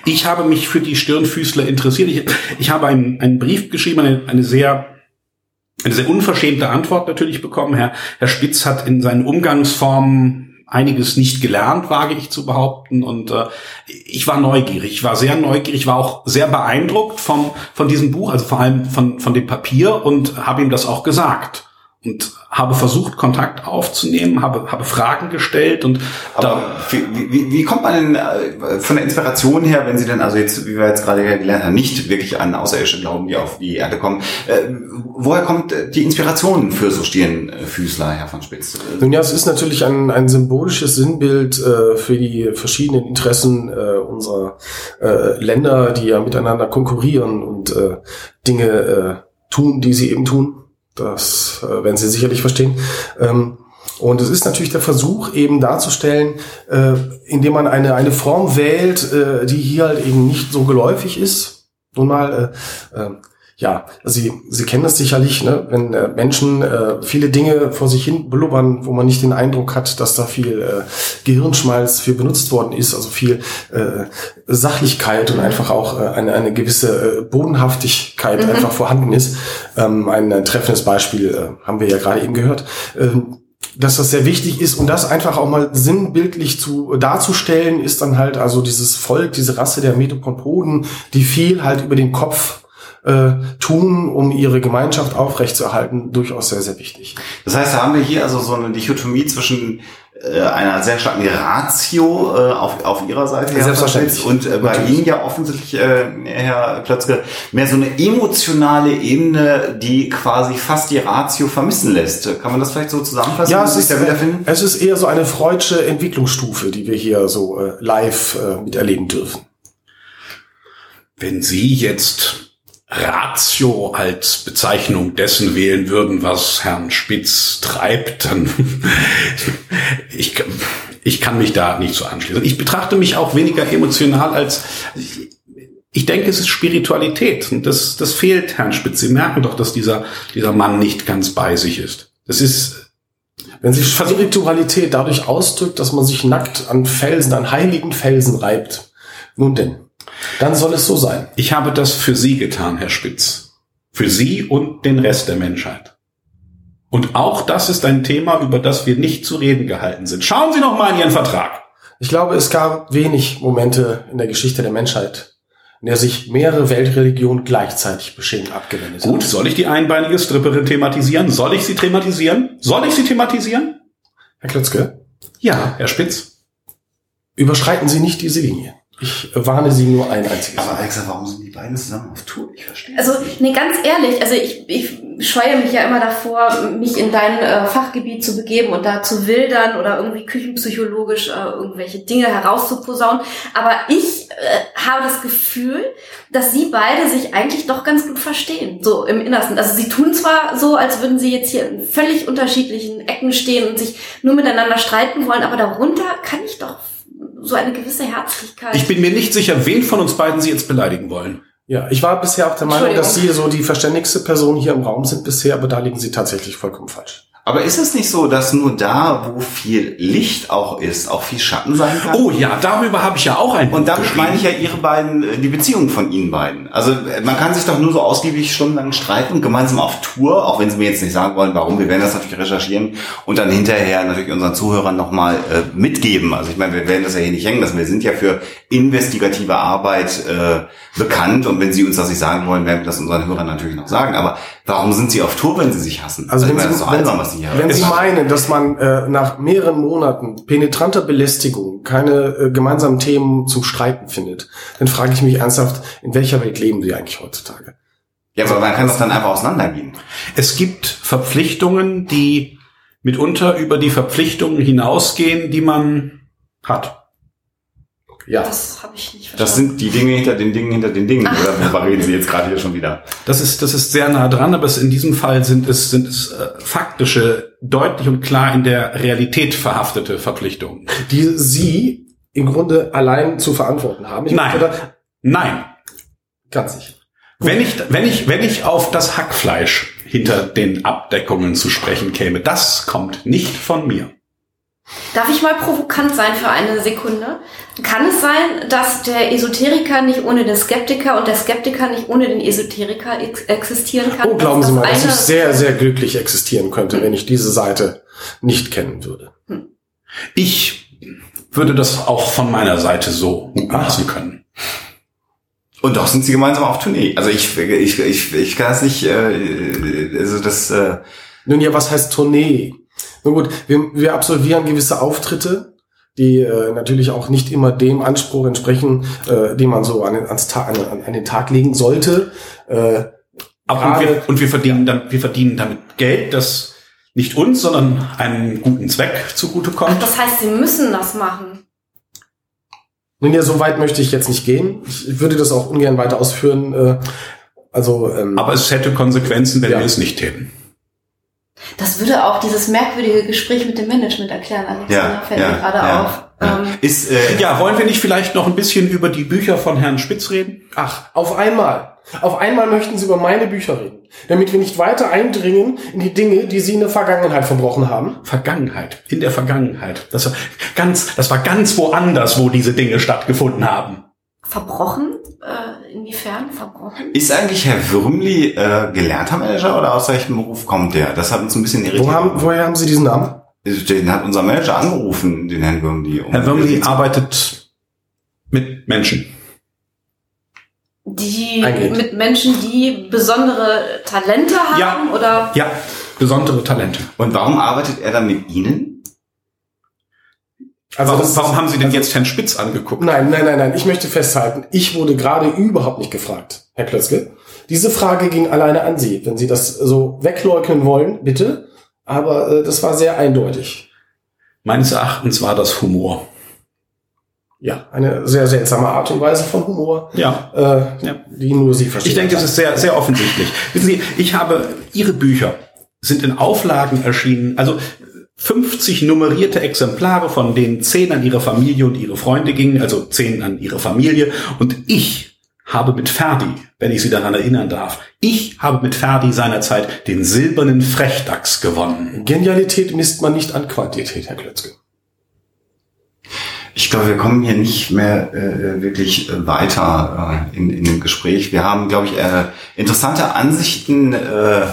Speaker 4: Ich habe mich für die Stirnfüßler interessiert. Ich, ich habe einen, einen Brief geschrieben, eine, eine sehr eine sehr unverschämte Antwort natürlich bekommen. Herr, Herr Spitz hat in seinen Umgangsformen einiges nicht gelernt, wage ich zu behaupten. Und äh, ich war neugierig, ich war sehr neugierig, war auch sehr beeindruckt vom, von diesem Buch, also vor allem von, von dem Papier und habe ihm das auch gesagt. Und habe versucht, Kontakt aufzunehmen, habe, habe Fragen gestellt und
Speaker 2: Aber wie, wie, wie kommt man denn äh, von der Inspiration her, wenn Sie denn also jetzt, wie wir jetzt gerade gelernt haben, nicht wirklich an Außerirdische glauben, die auf die Erde kommen, äh, woher kommt äh, die Inspiration für so Stirnfüßler, Herr von Spitz?
Speaker 5: Nun ja, es ist natürlich ein, ein symbolisches Sinnbild äh, für die verschiedenen Interessen äh, unserer äh, Länder, die ja miteinander konkurrieren und äh, Dinge äh, tun, die sie eben tun. Das äh, werden Sie sicherlich verstehen. Ähm, und es ist natürlich der Versuch, eben darzustellen, äh, indem man eine, eine Form wählt, äh, die hier halt eben nicht so geläufig ist. Nun mal, äh, äh, ja, Sie, Sie kennen das sicherlich, ne? wenn äh, Menschen äh, viele Dinge vor sich hin blubbern, wo man nicht den Eindruck hat, dass da viel äh, Gehirnschmalz für benutzt worden ist, also viel äh, Sachlichkeit und einfach auch äh, eine, eine gewisse äh, Bodenhaftigkeit
Speaker 3: Mhm.
Speaker 5: einfach vorhanden ist. Ähm, ein, ein treffendes Beispiel äh, haben wir ja gerade eben gehört. Ähm, dass das sehr wichtig ist und das einfach auch mal sinnbildlich zu darzustellen, ist dann halt also dieses Volk, diese Rasse der Metoponpoden, die viel halt über den Kopf äh, tun, um ihre Gemeinschaft aufrechtzuerhalten, durchaus sehr, sehr wichtig.
Speaker 2: Das heißt, da haben wir hier also so eine Dichotomie zwischen äh, einer sehr starken Ratio äh, auf, auf Ihrer Seite Herr
Speaker 5: Selbstverständlich.
Speaker 2: Und äh, bei
Speaker 5: Natürlich.
Speaker 2: Ihnen ja offensichtlich, äh, Herr Plötzke, mehr so eine emotionale Ebene, die quasi fast die Ratio vermissen lässt. Kann man das vielleicht so zusammenfassen?
Speaker 5: Ja, es ist,
Speaker 2: sich da wiederfinden?
Speaker 5: es ist eher so eine freudsche Entwicklungsstufe, die wir hier so äh, live äh, miterleben dürfen.
Speaker 4: Wenn Sie jetzt Ratio als Bezeichnung dessen wählen würden, was Herrn Spitz treibt, dann [laughs] ich, ich kann mich da nicht so anschließen. Ich betrachte mich auch weniger emotional als ich, ich denke, es ist Spiritualität und das, das fehlt Herrn Spitz. Sie merken doch, dass dieser, dieser Mann nicht ganz bei sich ist. Das ist
Speaker 5: Wenn sich Spiritualität dadurch ausdrückt, dass man sich nackt an Felsen, an heiligen Felsen reibt, nun denn, dann soll es so sein.
Speaker 4: Ich habe das für Sie getan, Herr Spitz. Für Sie und den Rest der Menschheit. Und auch das ist ein Thema, über das wir nicht zu reden gehalten sind. Schauen Sie noch mal in Ihren Vertrag.
Speaker 5: Ich glaube, es gab wenig Momente in der Geschichte der Menschheit, in der sich mehrere Weltreligionen gleichzeitig beschämt abgewendet
Speaker 4: Gut, soll ich die einbeinige Stripperin thematisieren? Soll ich sie thematisieren? Soll ich sie thematisieren?
Speaker 5: Herr Klötzke,
Speaker 4: Ja, Herr Spitz.
Speaker 5: überschreiten Sie nicht diese Linie. Ich warne Sie nur ein einziges
Speaker 2: Aber
Speaker 5: Mal.
Speaker 2: Alexa, warum sind die beiden zusammen auf Tour? Ich verstehe.
Speaker 3: Also, nee, ganz ehrlich, also ich, ich scheue mich ja immer davor, mich in dein äh, Fachgebiet zu begeben und da zu wildern oder irgendwie küchenpsychologisch äh, irgendwelche Dinge herauszuposaunen. Aber ich äh, habe das Gefühl, dass sie beide sich eigentlich doch ganz gut verstehen, so im Innersten. Also sie tun zwar so, als würden sie jetzt hier in völlig unterschiedlichen Ecken stehen und sich nur miteinander streiten wollen, aber darunter kann ich doch so eine gewisse Herzlichkeit.
Speaker 4: Ich bin mir nicht sicher, wen von uns beiden Sie jetzt beleidigen wollen.
Speaker 5: Ja, ich war bisher auch der Meinung, dass Sie so die verständigste Person hier im Raum sind bisher, aber da liegen Sie tatsächlich vollkommen falsch.
Speaker 2: Aber ist es nicht so, dass nur da, wo viel Licht auch ist, auch viel Schatten sein kann?
Speaker 4: Oh ja, darüber habe ich ja auch ein
Speaker 2: Und damit meine ich ja ihre beiden, äh, die Beziehung von ihnen beiden. Also äh, man kann sich doch nur so ausgiebig stundenlang streiten gemeinsam auf Tour, auch wenn sie mir jetzt nicht sagen wollen, warum, wir werden das natürlich recherchieren und dann hinterher natürlich unseren Zuhörern nochmal äh, mitgeben. Also ich meine, wir werden das ja hier nicht hängen lassen. Wir sind ja für investigative Arbeit äh, bekannt und wenn sie uns das nicht sagen wollen, werden wir das unseren Hörern natürlich noch sagen. Aber warum sind sie auf Tour, wenn sie sich hassen?
Speaker 5: Also
Speaker 2: ich
Speaker 5: wenn Sie,
Speaker 2: das doch
Speaker 5: wenn,
Speaker 2: albern, was sie hier
Speaker 5: wenn Sie meinen, dass man äh, nach mehreren Monaten penetranter Belästigung keine äh, gemeinsamen Themen zum Streiten findet, dann frage ich mich ernsthaft, in welcher Welt leben Sie eigentlich heutzutage?
Speaker 2: Ja, aber man kann das dann einfach auseinandergehen.
Speaker 4: Es gibt Verpflichtungen, die mitunter über die Verpflichtungen hinausgehen, die man hat.
Speaker 5: Ja,
Speaker 3: das habe ich nicht verstanden.
Speaker 2: Das sind die Dinge hinter den Dingen hinter den Dingen. Oder [laughs] worüber reden Sie jetzt gerade hier schon wieder?
Speaker 4: Das ist, das ist sehr nah dran, aber es, in diesem Fall sind es, sind es äh, faktische, deutlich und klar in der Realität verhaftete Verpflichtungen.
Speaker 5: die Sie im Grunde allein zu verantworten haben. Ich
Speaker 4: Nein.
Speaker 5: da-
Speaker 4: Nein,
Speaker 5: ganz sicher.
Speaker 4: wenn ich, wenn ich, wenn ich auf das Hackfleisch hinter den Abdeckungen zu sprechen käme, das kommt nicht von mir.
Speaker 3: Darf ich mal provokant sein für eine Sekunde? Kann es sein, dass der Esoteriker nicht ohne den Skeptiker und der Skeptiker nicht ohne den Esoteriker ex existieren kann?
Speaker 5: Oh, glauben Sie
Speaker 3: das
Speaker 5: mal, dass ich sehr, sehr glücklich existieren könnte, wenn ich diese Seite nicht kennen würde.
Speaker 4: Ich würde das auch von meiner Seite so mutmaßen können.
Speaker 2: Und doch sind sie gemeinsam auf Tournee. Also ich, ich, ich, ich kann das nicht, äh, also das, äh,
Speaker 5: Nun ja, was heißt Tournee? Nun gut, wir, wir absolvieren gewisse Auftritte, die äh, natürlich auch nicht immer dem Anspruch entsprechen, äh, den man so an den, ans Tag, an, an den Tag legen sollte. Äh,
Speaker 4: Aber und wir, und wir verdienen dann, wir verdienen damit Geld, das nicht uns, sondern einem guten Zweck
Speaker 3: Ach,
Speaker 4: zugutekommt.
Speaker 3: das heißt, sie müssen das machen.
Speaker 5: nun ja, so weit möchte ich jetzt nicht gehen. Ich würde das auch ungern weiter ausführen. Äh, also ähm,
Speaker 4: Aber es hätte Konsequenzen, wenn
Speaker 5: Ja.
Speaker 4: wir es nicht täten.
Speaker 3: Das würde auch dieses merkwürdige Gespräch mit dem Management erklären, Alexander.
Speaker 2: ja,
Speaker 3: Fällt
Speaker 2: ja,
Speaker 3: mir gerade
Speaker 2: ja,
Speaker 3: auf.
Speaker 2: ja.
Speaker 3: Ähm,
Speaker 2: Ist, äh,
Speaker 4: Ja, wollen wir nicht vielleicht noch ein bisschen über die Bücher von Herrn Spitz reden?
Speaker 5: Ach, auf einmal. Auf einmal möchten Sie über meine Bücher reden, damit wir nicht weiter eindringen in die Dinge, die Sie in der Vergangenheit verbrochen haben.
Speaker 4: Vergangenheit, in der Vergangenheit. Das war ganz, das war ganz woanders, wo diese Dinge stattgefunden haben.
Speaker 3: Verbrochen? Äh, inwiefern verbrochen?
Speaker 2: ist eigentlich Herr Würmli äh, gelernter Manager oder aus welchem Beruf kommt der? Das hat uns ein bisschen irritiert.
Speaker 5: Wo haben, woher haben Sie diesen Namen?
Speaker 2: Den hat unser Manager angerufen, den Herrn Würmli. um-
Speaker 4: Herr Würmli arbeitet mit Menschen.
Speaker 3: Die
Speaker 5: Eingehend.
Speaker 3: mit Menschen, die besondere Talente haben
Speaker 4: Ja.
Speaker 3: oder
Speaker 4: Ja, besondere Talente.
Speaker 2: Und warum arbeitet er dann mit Ihnen?
Speaker 5: Also
Speaker 4: warum,
Speaker 5: das
Speaker 4: warum haben Sie denn jetzt Herrn Spitz angeguckt?
Speaker 5: Nein, nein, nein, nein. Ich möchte festhalten, ich wurde gerade überhaupt nicht gefragt, Herr Klötzke. Diese Frage ging alleine an Sie. Wenn Sie das so wegleugnen wollen, bitte. Aber äh, das war sehr eindeutig.
Speaker 4: Meines Erachtens war das Humor.
Speaker 5: Ja, eine sehr seltsame Art und Weise von Humor,
Speaker 4: Ja.
Speaker 5: äh,
Speaker 4: Ja.
Speaker 5: die nur Sie verstehen.
Speaker 4: Ich denke, es ist sehr, sehr offensichtlich. Wissen Sie, ich habe, Ihre Bücher sind in Auflagen erschienen, also 50 nummerierte Exemplare, von denen 10 an Ihre Familie und Ihre Freunde gingen, also 10 an Ihre Familie. Und ich habe mit Ferdi, wenn ich Sie daran erinnern darf, ich habe mit Ferdi seinerzeit den silbernen Frechdachs gewonnen.
Speaker 5: Genialität misst man nicht an Quantität, Herr Klötzke.
Speaker 2: Ich glaube, wir kommen hier nicht mehr äh, wirklich äh, weiter äh, in, in dem Gespräch. Wir haben, glaube ich, äh, interessante Ansichten, äh, äh,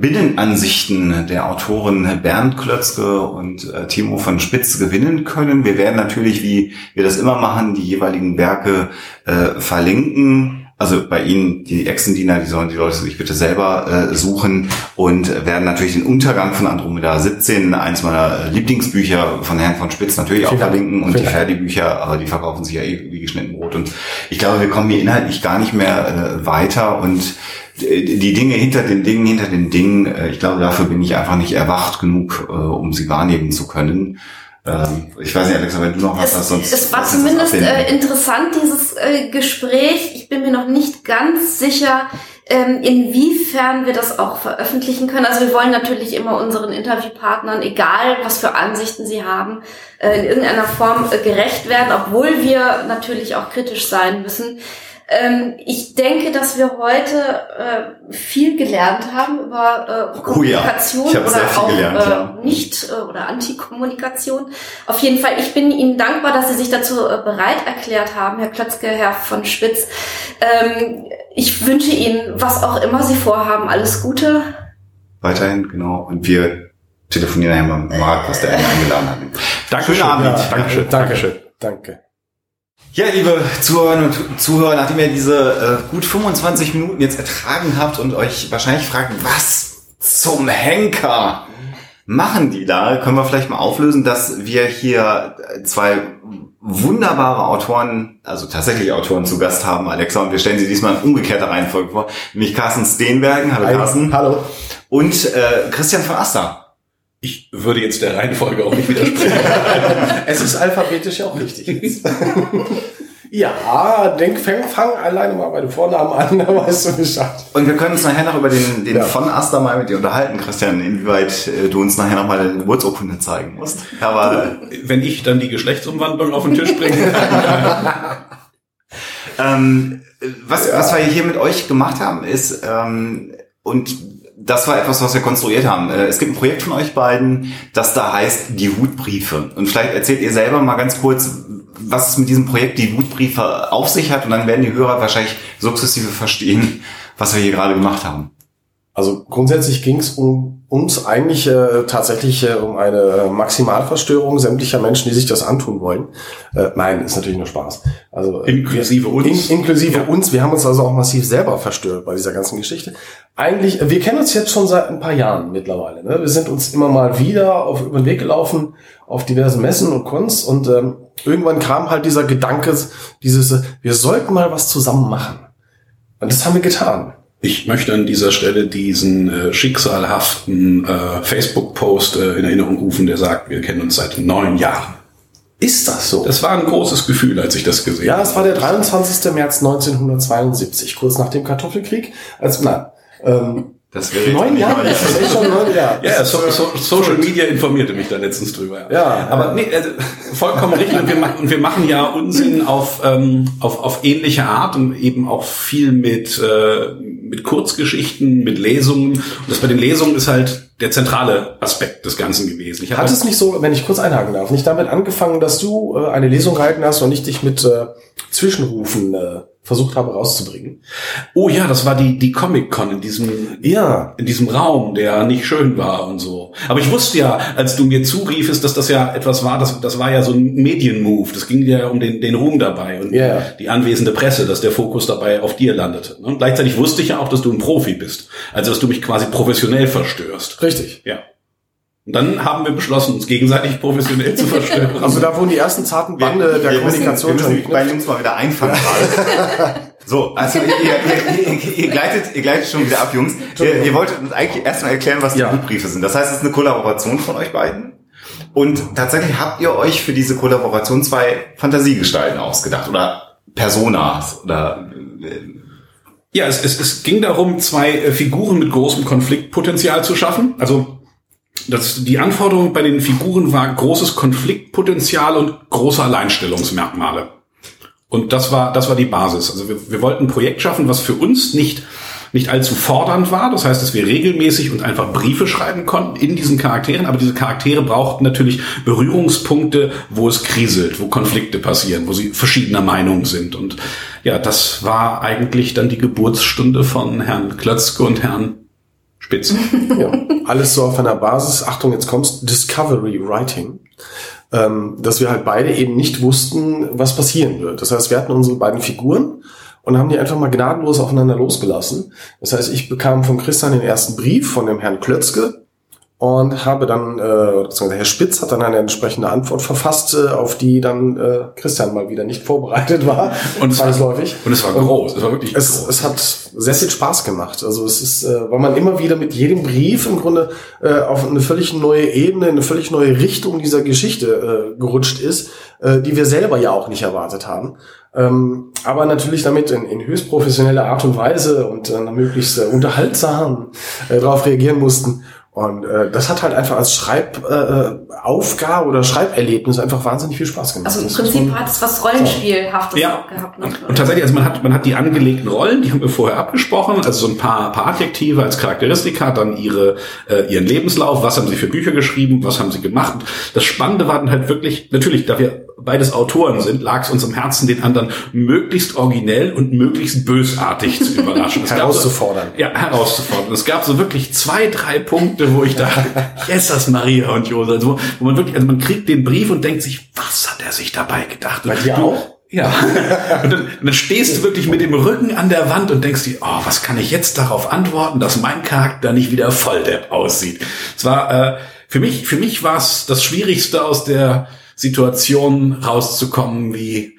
Speaker 2: Binnenansichten der Autoren Bernd Klötzke und äh, Timo von Spitz gewinnen können. Wir werden natürlich, wie wir das immer machen, die jeweiligen Werke äh, verlinken. Also bei Ihnen, die Extendiener, die sollen die Leute sich bitte selber äh, suchen und werden natürlich den Untergang von Andromeda 17, eins meiner Lieblingsbücher von Herrn von Spitz, natürlich auch verlinken und die Ferdi-Bücher, aber die verkaufen sich ja eh wie geschnitten Brot. Und ich glaube, wir kommen hier inhaltlich gar nicht mehr äh, weiter und die Dinge hinter den Dingen, hinter den Dingen, äh, ich glaube, dafür bin ich einfach nicht erwacht genug, äh, um sie wahrnehmen zu können. Ähm, ich weiß nicht, Alexa, wenn du noch was
Speaker 3: es,
Speaker 2: hast, sonst.
Speaker 3: Es war zumindest äh, interessant, dieses äh, Gespräch. Ich bin mir noch nicht ganz sicher, ähm, inwiefern wir das auch veröffentlichen können. Also wir wollen natürlich immer unseren Interviewpartnern, egal was für Ansichten sie haben, äh, in irgendeiner Form äh, gerecht werden, obwohl wir natürlich auch kritisch sein müssen. Ähm, ich denke, dass wir heute äh, viel gelernt haben über äh, Kommunikation
Speaker 2: oh ja,
Speaker 3: oder auch
Speaker 2: gelernt,
Speaker 3: äh,
Speaker 2: ja.
Speaker 3: nicht äh, oder Antikommunikation. Auf jeden Fall, ich bin Ihnen dankbar, dass Sie sich dazu äh, bereit erklärt haben, Herr Klötzke, Herr von Spitz. Ähm, ich wünsche Ihnen, was auch immer Sie vorhaben, alles Gute.
Speaker 2: Weiterhin, genau. Und wir telefonieren ja mal was der einen eingeladen hat.
Speaker 4: Dankeschön.
Speaker 2: Schönen Abend.
Speaker 5: Ja,
Speaker 4: Dankeschön.
Speaker 5: Danke.
Speaker 4: Dankeschön.
Speaker 5: Danke.
Speaker 2: Ja, liebe Zuhörerinnen und Zuhörer, nachdem ihr diese äh, gut 25 Minuten jetzt ertragen habt und euch wahrscheinlich fragt, was zum Henker machen die da, können wir vielleicht mal auflösen, dass wir hier äh, zwei wunderbare Autoren, also tatsächlich Autoren zu Gast haben, Alexa, und wir stellen sie diesmal in umgekehrter Reihenfolge vor, nämlich Carsten Steenbergen, hallo. Carsten,
Speaker 5: Hallo.
Speaker 2: und äh, Christian von Aster.
Speaker 4: Ich würde jetzt der Reihenfolge auch nicht widersprechen. [laughs]
Speaker 5: Es ist alphabetisch ja auch richtig. jetzt. [laughs] ja, denk, fang, fang alleine mal bei den Vornamen an, [laughs] da weißt du Bescheid.
Speaker 2: Und wir können uns nachher noch über den, den
Speaker 5: Ja.
Speaker 2: von Aster mal mit dir unterhalten, Christian, inwieweit äh, du uns nachher noch mal deine Geburtsurkunde zeigen musst. Aber
Speaker 4: Wenn ich dann die Geschlechtsumwandlung auf den Tisch bringe.
Speaker 2: ähm, was, was wir hier mit euch gemacht haben, ist, ähm, und das war etwas, was wir konstruiert haben. Äh, Es gibt ein Projekt von euch beiden, das da heißt die Hutbriefe. Und vielleicht erzählt ihr selber mal ganz kurz, was es mit diesem Projekt die Hutbriefe auf sich hat. Und dann werden die Hörer wahrscheinlich sukzessive verstehen, was wir hier gerade gemacht haben.
Speaker 5: Also grundsätzlich ging es um uns eigentlich äh, tatsächlich äh, um eine äh, Maximalverstörung sämtlicher Menschen, die sich das antun wollen. Äh, nein, ist natürlich nur Spaß. Also äh,
Speaker 4: Inklusive
Speaker 5: wir,
Speaker 4: uns.
Speaker 5: In, inklusive
Speaker 4: Ja.
Speaker 5: uns. Wir haben uns also auch massiv selber verstört bei dieser ganzen Geschichte. Eigentlich, äh, wir kennen uns jetzt schon seit ein paar Jahren mittlerweile. Ne? Wir sind uns immer mal wieder auf über den Weg gelaufen auf diversen Messen und Cons und ähm, irgendwann kam halt dieser Gedanke, dieses, wir sollten mal was zusammen machen. Und das haben wir getan.
Speaker 4: Ich möchte an dieser Stelle diesen äh, schicksalhaften äh, Facebook-Post äh, in Erinnerung rufen, der sagt, wir kennen uns seit neun Jahren.
Speaker 5: Ist das so?
Speaker 4: Das war ein großes Gefühl, als ich das gesehen
Speaker 5: Ja,
Speaker 4: habe.
Speaker 5: es war der 23. März 1972, kurz nach dem Kartoffelkrieg. Also nein, ähm,
Speaker 2: Das wäre
Speaker 5: neun Jahre, das ist echt schon neun Jahre. [laughs]
Speaker 4: Ja, so, so, Social Media informierte mich da letztens drüber.
Speaker 5: Ja,
Speaker 4: aber
Speaker 5: ja.
Speaker 4: nee, also, vollkommen richtig. Und wir, machen, und wir machen ja Unsinn auf, ähm, auf, auf ähnliche Art und eben auch viel mit, äh, mit Kurzgeschichten, mit Lesungen. Und das bei den Lesungen ist halt der zentrale Aspekt des Ganzen gewesen.
Speaker 5: Hat es nicht so, wenn ich kurz einhaken darf, nicht damit angefangen, dass du äh, eine Lesung gehalten hast und ich dich mit äh, Zwischenrufen äh, versucht habe rauszubringen?
Speaker 4: oh ja, das war die, die Comic-Con in diesem,
Speaker 5: Ja.
Speaker 4: in diesem Raum, der nicht schön war und so. Aber ich wusste ja, als du mir zuriefest, dass das ja etwas war, das, das war ja so ein Medienmove. Das ging ja um den, den Ruhm dabei und
Speaker 5: ja.
Speaker 4: die anwesende Presse, dass der Fokus dabei auf dir landete. Und gleichzeitig wusste ich ja auch, dass du ein Profi bist. Also, dass du mich quasi professionell verstörst.
Speaker 5: Richtig.
Speaker 4: Ja. Und dann haben wir beschlossen, uns gegenseitig professionell zu verstören.
Speaker 5: Also da wurden die ersten zarten Bande der
Speaker 2: wir
Speaker 5: Kommunikation
Speaker 2: müssen,
Speaker 5: schon
Speaker 2: wir müssen die beiden
Speaker 5: geknüpft.
Speaker 2: Jungs mal wieder einfangen gerade. [laughs] So, also ihr, ihr, ihr, ihr, gleitet, ihr gleitet schon wieder ab, Jungs. Ihr, ihr wolltet uns eigentlich erstmal erklären, was die
Speaker 5: Ja.
Speaker 2: Gutbriefe sind. Das heißt, es ist eine Kollaboration von euch beiden. Und tatsächlich habt ihr euch für diese Kollaboration zwei Fantasiegestalten ausgedacht oder Personas oder äh,
Speaker 4: Ja, es, es, es ging darum, zwei äh, Figuren mit großem Konfliktpotenzial zu schaffen. Also das, die Anforderung bei den Figuren war großes Konfliktpotenzial und große Alleinstellungsmerkmale. Und das war, das war die Basis. Also wir, wir wollten ein Projekt schaffen, was für uns nicht, nicht allzu fordernd war. Das heißt, dass wir regelmäßig und einfach Briefe schreiben konnten in diesen Charakteren. Aber diese Charaktere brauchten natürlich Berührungspunkte, wo es kriselt, wo Konflikte passieren, wo sie verschiedener Meinung sind. Und ja, das war eigentlich dann die Geburtsstunde von Herrn Klötzke und Herrn Spitz. [laughs]
Speaker 5: Ja. Alles so auf einer Basis, Achtung, jetzt kommst, Discovery Writing. Ähm, dass wir halt beide eben nicht wussten, was passieren wird. Das heißt, wir hatten unsere beiden Figuren und haben die einfach mal gnadenlos aufeinander losgelassen. Das heißt, ich bekam von Christian den ersten Brief von dem Herrn Klötzke, und habe dann, äh, beziehungsweise Herr Spitz hat dann eine entsprechende Antwort verfasst, äh, auf die dann äh, Christian mal wieder nicht vorbereitet war,
Speaker 4: Und es war-
Speaker 5: zwangsläufig.
Speaker 4: Und es war groß, es war wirklich
Speaker 5: Es,
Speaker 4: groß.
Speaker 5: es hat sehr viel Spaß gemacht. Also es ist, äh, weil man immer wieder mit jedem Brief im Grunde äh, auf eine völlig neue Ebene, eine völlig neue Richtung dieser Geschichte äh, gerutscht ist, äh, die wir selber ja auch nicht erwartet haben. Ähm, aber natürlich damit in, in höchst professioneller Art und Weise und äh, möglichst äh, unterhaltsam äh, darauf reagieren mussten. Und äh, das hat halt einfach als Schreibaufgabe äh, Aufgabe oder Schreiberlebnis einfach wahnsinnig viel Spaß gemacht.
Speaker 3: Also im
Speaker 5: Das ist
Speaker 3: Prinzip hat es was Rollenspielhaftes
Speaker 4: Ja.
Speaker 3: auch gehabt. Ne?
Speaker 4: Und tatsächlich, also man hat, man hat die angelegten Rollen, die haben wir vorher abgesprochen, also so ein paar, paar Adjektive als Charakteristika, dann ihre, äh, ihren Lebenslauf, was haben sie für Bücher geschrieben, was haben sie gemacht. Das Spannende war dann halt wirklich, natürlich, da wir beides Autoren sind, lag es uns am Herzen, den anderen möglichst originell und möglichst bösartig zu überraschen.
Speaker 5: Herauszufordern.
Speaker 4: So, ja, herauszufordern. Es gab so wirklich zwei, drei Punkte, wo ich dachte, [laughs] Jesus Maria und Josef, also wo, man wirklich, also man kriegt den Brief und denkt sich, was hat er sich dabei gedacht?
Speaker 5: Bei
Speaker 4: Und
Speaker 5: dir
Speaker 4: du-
Speaker 5: auch?
Speaker 4: ja. Und dann, und dann stehst du wirklich mit dem Rücken an der Wand und denkst dir, oh, was kann ich jetzt darauf antworten, dass mein Charakter nicht wieder Volldepp aussieht. Es war, äh, für mich, für mich war es das Schwierigste aus der Situation rauszukommen, wie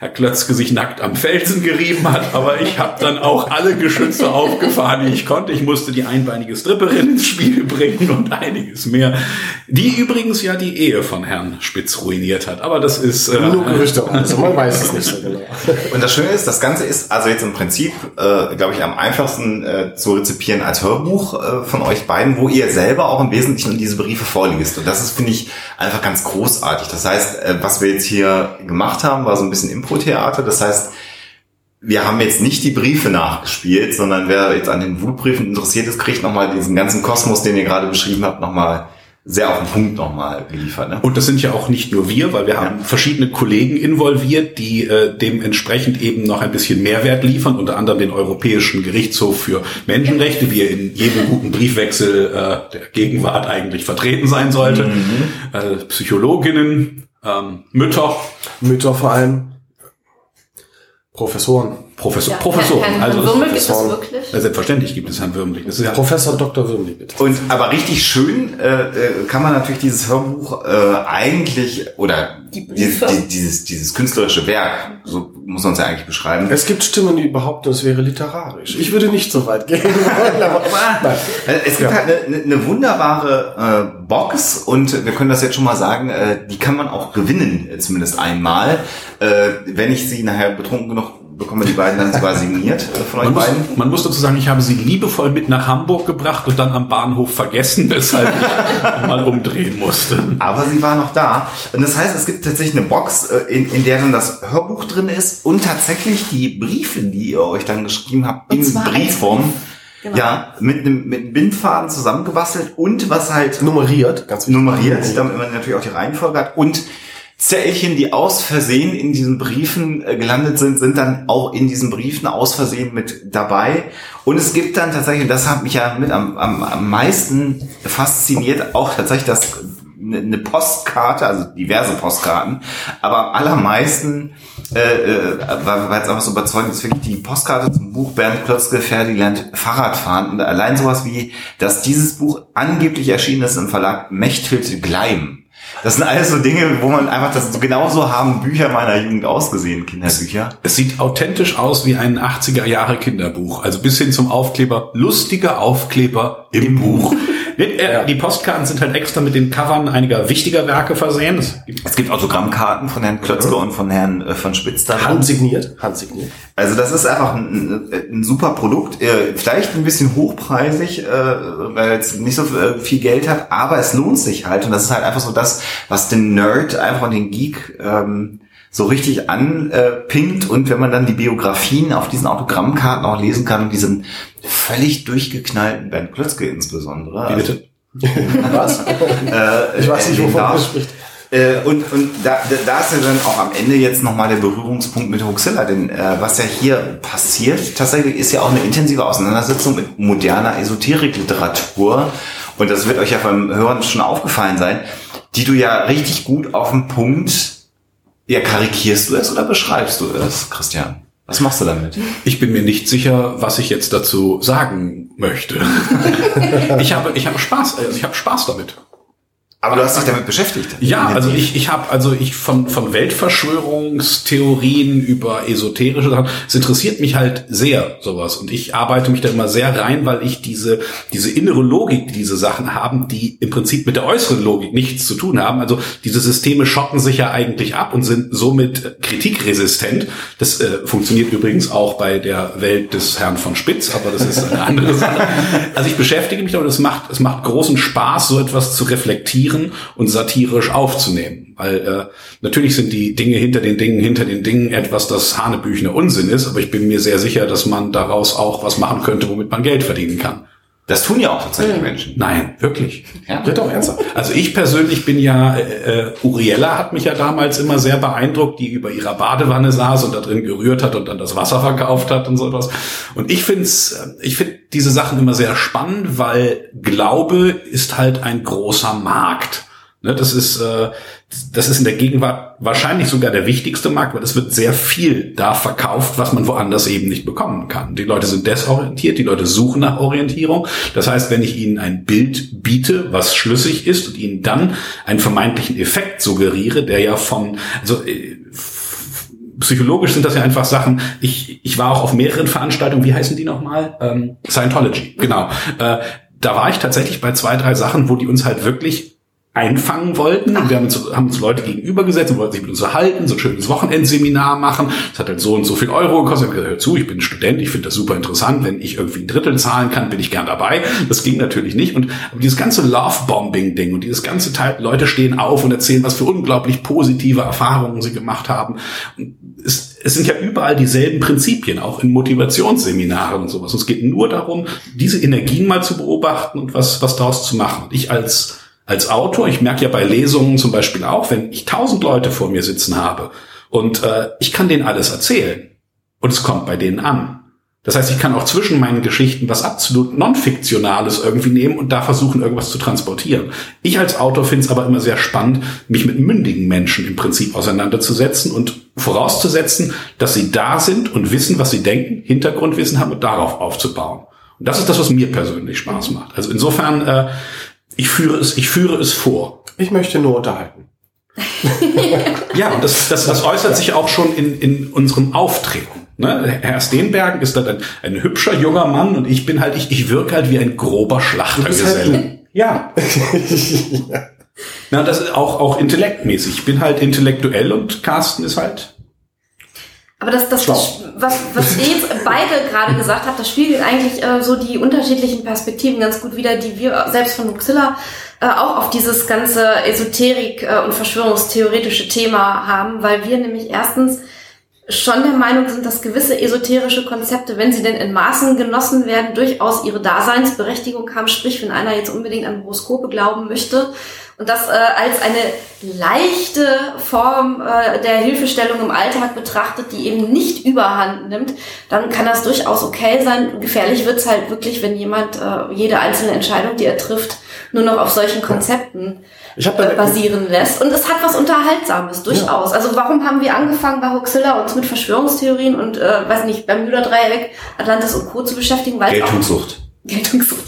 Speaker 4: Herr Klötzke sich nackt am Felsen gerieben hat, aber ich habe dann auch alle Geschütze aufgefahren, die ich konnte. Ich musste die einbeinige Stripperin ins Spiel bringen und einiges mehr. Die übrigens ja die Ehe von Herrn Spitz ruiniert hat. Aber das ist äh,
Speaker 5: Nur Gerüchte, also man weiß es nicht so genau. [laughs]
Speaker 2: Und das Schöne ist, das Ganze ist also jetzt im Prinzip, äh, glaube ich, am einfachsten äh, zu rezipieren als Hörbuch äh, von euch beiden, wo ihr selber auch im Wesentlichen diese Briefe vorliest. Und das ist, finde ich, einfach ganz großartig. Das heißt, äh, was wir jetzt hier gemacht haben, war so ein bisschen Impro-Theater. Das heißt, wir haben jetzt nicht die Briefe nachgespielt, sondern wer jetzt an den Wutbriefen interessiert ist, kriegt nochmal diesen ganzen Kosmos, den ihr gerade beschrieben habt, nochmal sehr auf den Punkt nochmal geliefert. Ne?
Speaker 4: Und das sind ja auch nicht nur wir, weil wir haben verschiedene Kollegen involviert, die äh, dementsprechend eben noch ein bisschen Mehrwert liefern, unter anderem den Europäischen Gerichtshof für Menschenrechte, wie er in jedem guten Briefwechsel äh, der Gegenwart eigentlich vertreten sein sollte. Äh, Psychologinnen, ähm, Mütter,
Speaker 5: Mütter vor allem, Professoren.
Speaker 4: Professor,
Speaker 3: Ja,
Speaker 4: Professoren.
Speaker 3: Herrn,
Speaker 4: also
Speaker 3: Herrn Würmel gibt es wirklich.
Speaker 4: äh, selbstverständlich gibt es Herrn Würmlich. Das ist ja
Speaker 5: Professor Dr. Würmli, bitte.
Speaker 2: Und aber richtig schön äh, äh, kann man natürlich dieses Hörbuch äh, eigentlich oder
Speaker 3: Die
Speaker 2: dieses, dieses dieses künstlerische Werk, so muss man es ja eigentlich beschreiben.
Speaker 5: Es gibt Stimmen, die behaupten, es wäre literarisch. Ich würde nicht so weit gehen wollen, aber [laughs] nein.
Speaker 2: Äh, Es gibt
Speaker 5: Ja.
Speaker 2: halt eine, eine, eine wunderbare äh, Box und wir können das jetzt schon mal sagen, äh, die kann man auch gewinnen, äh, zumindest einmal. Äh, wenn ich sie nachher betrunken genug bekomme, die beiden dann sogar signiert äh, von euch
Speaker 4: Man muss,
Speaker 2: beiden.
Speaker 4: man muss dazu sagen, ich habe sie liebevoll mit nach Hamburg gebracht und dann am Bahnhof vergessen, weshalb ich [laughs] mal umdrehen musste.
Speaker 2: Aber sie war noch da. Und das heißt, es gibt tatsächlich eine Box, äh, in, in der dann das Hörbuch drin ist und tatsächlich die Briefe, die ihr euch dann geschrieben habt,
Speaker 3: Und
Speaker 2: in Briefform.
Speaker 3: Brief. Genau.
Speaker 2: Ja, mit einem mit einem Bindfaden zusammengebastelt und was halt
Speaker 5: Nummeriert, ganz wichtig.
Speaker 2: nummeriert, damit man natürlich auch die Reihenfolge hat und Zellchen, die aus Versehen in diesen Briefen äh, gelandet sind, sind dann auch in diesen Briefen aus Versehen mit dabei. Und es gibt dann tatsächlich, und das hat mich ja mit am, am, am meisten fasziniert, auch tatsächlich das eine eine Postkarte, also diverse Postkarten, aber am allermeisten, äh, äh, weil weil es einfach so überzeugend ist, wirklich die Postkarte zum Buch Bernd Klötzke, Ferdinand Fahrradfahren und allein sowas wie, dass dieses Buch angeblich erschienen ist im Verlag Mechthild Gleim. Das sind alles so Dinge, wo man einfach das genauso haben Bücher meiner Jugend ausgesehen, Kinderbücher.
Speaker 4: Es sieht authentisch aus wie ein 80er Jahre Kinderbuch. Also bis hin zum Aufkleber, lustiger Aufkleber im Buch. Äh, Die Postkarten sind halt extra mit den Covern einiger wichtiger Werke versehen. Es gibt
Speaker 2: Es gibt Autogrammkarten von Herrn Klötzke und von Herrn äh, von Spitz da.
Speaker 5: Handsigniert, handsigniert.
Speaker 2: Also das ist einfach ein, ein, ein super Produkt, äh, vielleicht ein bisschen hochpreisig, äh, weil es nicht so äh, viel Geld hat, aber es lohnt sich halt und das ist halt einfach so das, was den Nerd einfach und den Geek ähm, so richtig anpinkt und wenn man dann die Biografien auf diesen Autogrammkarten auch lesen kann und diesen völlig durchgeknallten Bernd Klötzke insbesondere.
Speaker 4: Wie bitte? [laughs]
Speaker 5: Was? [laughs]
Speaker 2: Äh,
Speaker 5: Ich weiß nicht,
Speaker 2: erwähnen
Speaker 5: wovon er spricht.
Speaker 2: Äh, und und da, da, da ist ja dann auch am Ende jetzt nochmal der Berührungspunkt mit Huxilla, denn äh, was ja hier passiert, tatsächlich ist ja auch eine intensive Auseinandersetzung mit moderner Esoterikliteratur. Und das wird euch ja beim Hören schon aufgefallen sein, die du ja richtig gut auf den Punkt, ja, karikierst du es oder beschreibst du es, Christian? Was machst du damit?
Speaker 4: Ich bin mir nicht sicher, was ich jetzt dazu sagen möchte. [laughs] ich habe, ich habe Spaß, also ich habe Spaß damit.
Speaker 2: Aber du hast dich damit beschäftigt.
Speaker 4: Ja, also ich, ich habe also ich von von Weltverschwörungstheorien über esoterische Sachen, es interessiert mich halt sehr sowas und ich arbeite mich da immer sehr rein, weil ich diese diese innere Logik, die diese Sachen haben, die im Prinzip mit der äußeren Logik nichts zu tun haben. Also diese Systeme schotten sich ja eigentlich ab und sind somit kritikresistent. Das äh, funktioniert übrigens auch bei der Welt des Herrn von Spitz, aber das ist eine andere [laughs] Sache. Also ich beschäftige mich damit, es macht es macht großen Spaß, so etwas zu reflektieren und satirisch aufzunehmen. Weil äh, natürlich sind die Dinge hinter den Dingen, hinter den Dingen etwas, das Hanebüchner Unsinn ist, aber ich bin mir sehr sicher, dass man daraus auch was machen könnte, womit man Geld verdienen kann.
Speaker 2: Das tun ja auch tatsächlich Menschen.
Speaker 4: Nein, wirklich.
Speaker 2: Ja.
Speaker 4: Wird doch ernsthaft. Also ich persönlich bin ja, äh, äh, Uriella hat mich ja damals immer sehr beeindruckt, die über ihrer Badewanne saß und da drin gerührt hat und dann das Wasser verkauft hat und sowas. Und ich find's, äh, ich finde diese Sachen immer sehr spannend, weil Glaube ist halt ein großer Markt. Ne, das ist, äh, das ist in der Gegenwart wahrscheinlich sogar der wichtigste Markt, weil es wird sehr viel da verkauft, was man woanders eben nicht bekommen kann. Die Leute sind desorientiert, die Leute suchen nach Orientierung. Das heißt, wenn ich ihnen ein Bild biete, was schlüssig ist und ihnen dann einen vermeintlichen Effekt suggeriere, der ja von, also äh, psychologisch sind das ja einfach Sachen. Ich, ich war auch auf mehreren Veranstaltungen, wie heißen die nochmal? Ähm, Scientology, genau. Äh, da war ich tatsächlich bei zwei, drei Sachen, wo die uns halt wirklich einfangen wollten. Und wir haben uns, haben uns Leute gegenübergesetzt und wollten sich mit uns unterhalten, so ein schönes Wochenendseminar machen. Das hat halt so und so viel Euro gekostet. Ich habe gesagt, hör zu, ich bin Student, ich finde das super interessant. Wenn ich irgendwie ein Drittel zahlen kann, bin ich gern dabei. Das ging natürlich nicht. Und dieses ganze Love-Bombing-Ding und dieses ganze Teil, Leute stehen auf und erzählen, was für unglaublich positive Erfahrungen sie gemacht haben. Es, es sind ja überall dieselben Prinzipien, auch in Motivationsseminaren und sowas. Und es geht nur darum, diese Energien mal zu beobachten und was, was daraus zu machen. Ich als als Autor, ich merke ja bei Lesungen zum Beispiel auch, wenn ich tausend Leute vor mir sitzen habe und äh, ich kann denen alles erzählen und es kommt bei denen an. Das heißt, ich kann auch zwischen meinen Geschichten was absolut non-fiktionales irgendwie nehmen und da versuchen, irgendwas zu transportieren. Ich als Autor finde es aber immer sehr spannend, mich mit mündigen Menschen im Prinzip auseinanderzusetzen und vorauszusetzen, dass sie da sind und wissen, was sie denken, Hintergrundwissen haben und darauf aufzubauen. Und das ist das, was mir persönlich Spaß macht. Also insofern äh, ich führe es, ich führe es vor.
Speaker 5: Ich möchte nur unterhalten. [laughs]
Speaker 4: ja, und das, das, das äußert sich auch schon in, in unserem Auftreten. Ne? Herr Steenbergen ist dann ein, ein hübscher junger Mann und ich bin halt, ich, ich wirke halt wie ein grober Schlachtergeselle. Halt ja. [laughs] ja. Na, das ist auch, auch intellektmäßig. Ich bin halt intellektuell und Carsten ist halt
Speaker 3: aber das, das, was, was ihr jetzt beide gerade gesagt habt, das spiegelt eigentlich äh, so die unterschiedlichen Perspektiven ganz gut wieder, die wir selbst von Luxilla äh, auch auf dieses ganze Esoterik äh, und Verschwörungstheoretische Thema haben, weil wir nämlich erstens schon der Meinung sind, dass gewisse esoterische Konzepte, wenn sie denn in Maßen genossen werden, durchaus ihre Daseinsberechtigung haben. Sprich, wenn einer jetzt unbedingt an Horoskope glauben möchte, und das äh, als eine leichte Form äh, der Hilfestellung im Alltag betrachtet, die eben nicht überhand nimmt, dann kann das durchaus okay sein. Gefährlich wird's halt wirklich, wenn jemand äh, jede einzelne Entscheidung, die er trifft, nur noch auf solchen Konzepten äh, basieren lässt. Und es hat was Unterhaltsames, durchaus. Ja. Also warum haben wir angefangen bei Hoaxilla uns mit Verschwörungstheorien und, äh, weiß nicht, Bermuda-Dreieck, Atlantis und Co. zu beschäftigen?
Speaker 2: Geltungssucht.
Speaker 3: Geltungssucht, ja,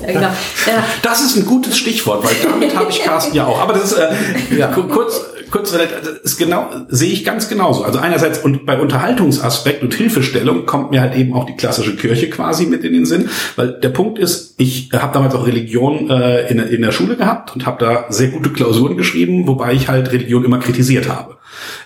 Speaker 3: genau.
Speaker 4: Ja. Das ist ein gutes Stichwort, weil damit habe ich [laughs] Carsten ja auch. Aber das ist äh, ja. kurz, kurz, das ist genau, sehe ich ganz genauso. Also einerseits und bei Unterhaltungsaspekt und Hilfestellung kommt mir halt eben auch die klassische Kirche quasi mit in den Sinn, weil der Punkt ist, ich habe damals auch Religion äh, in, in der Schule gehabt und habe da sehr gute Klausuren geschrieben, wobei ich halt Religion immer kritisiert habe.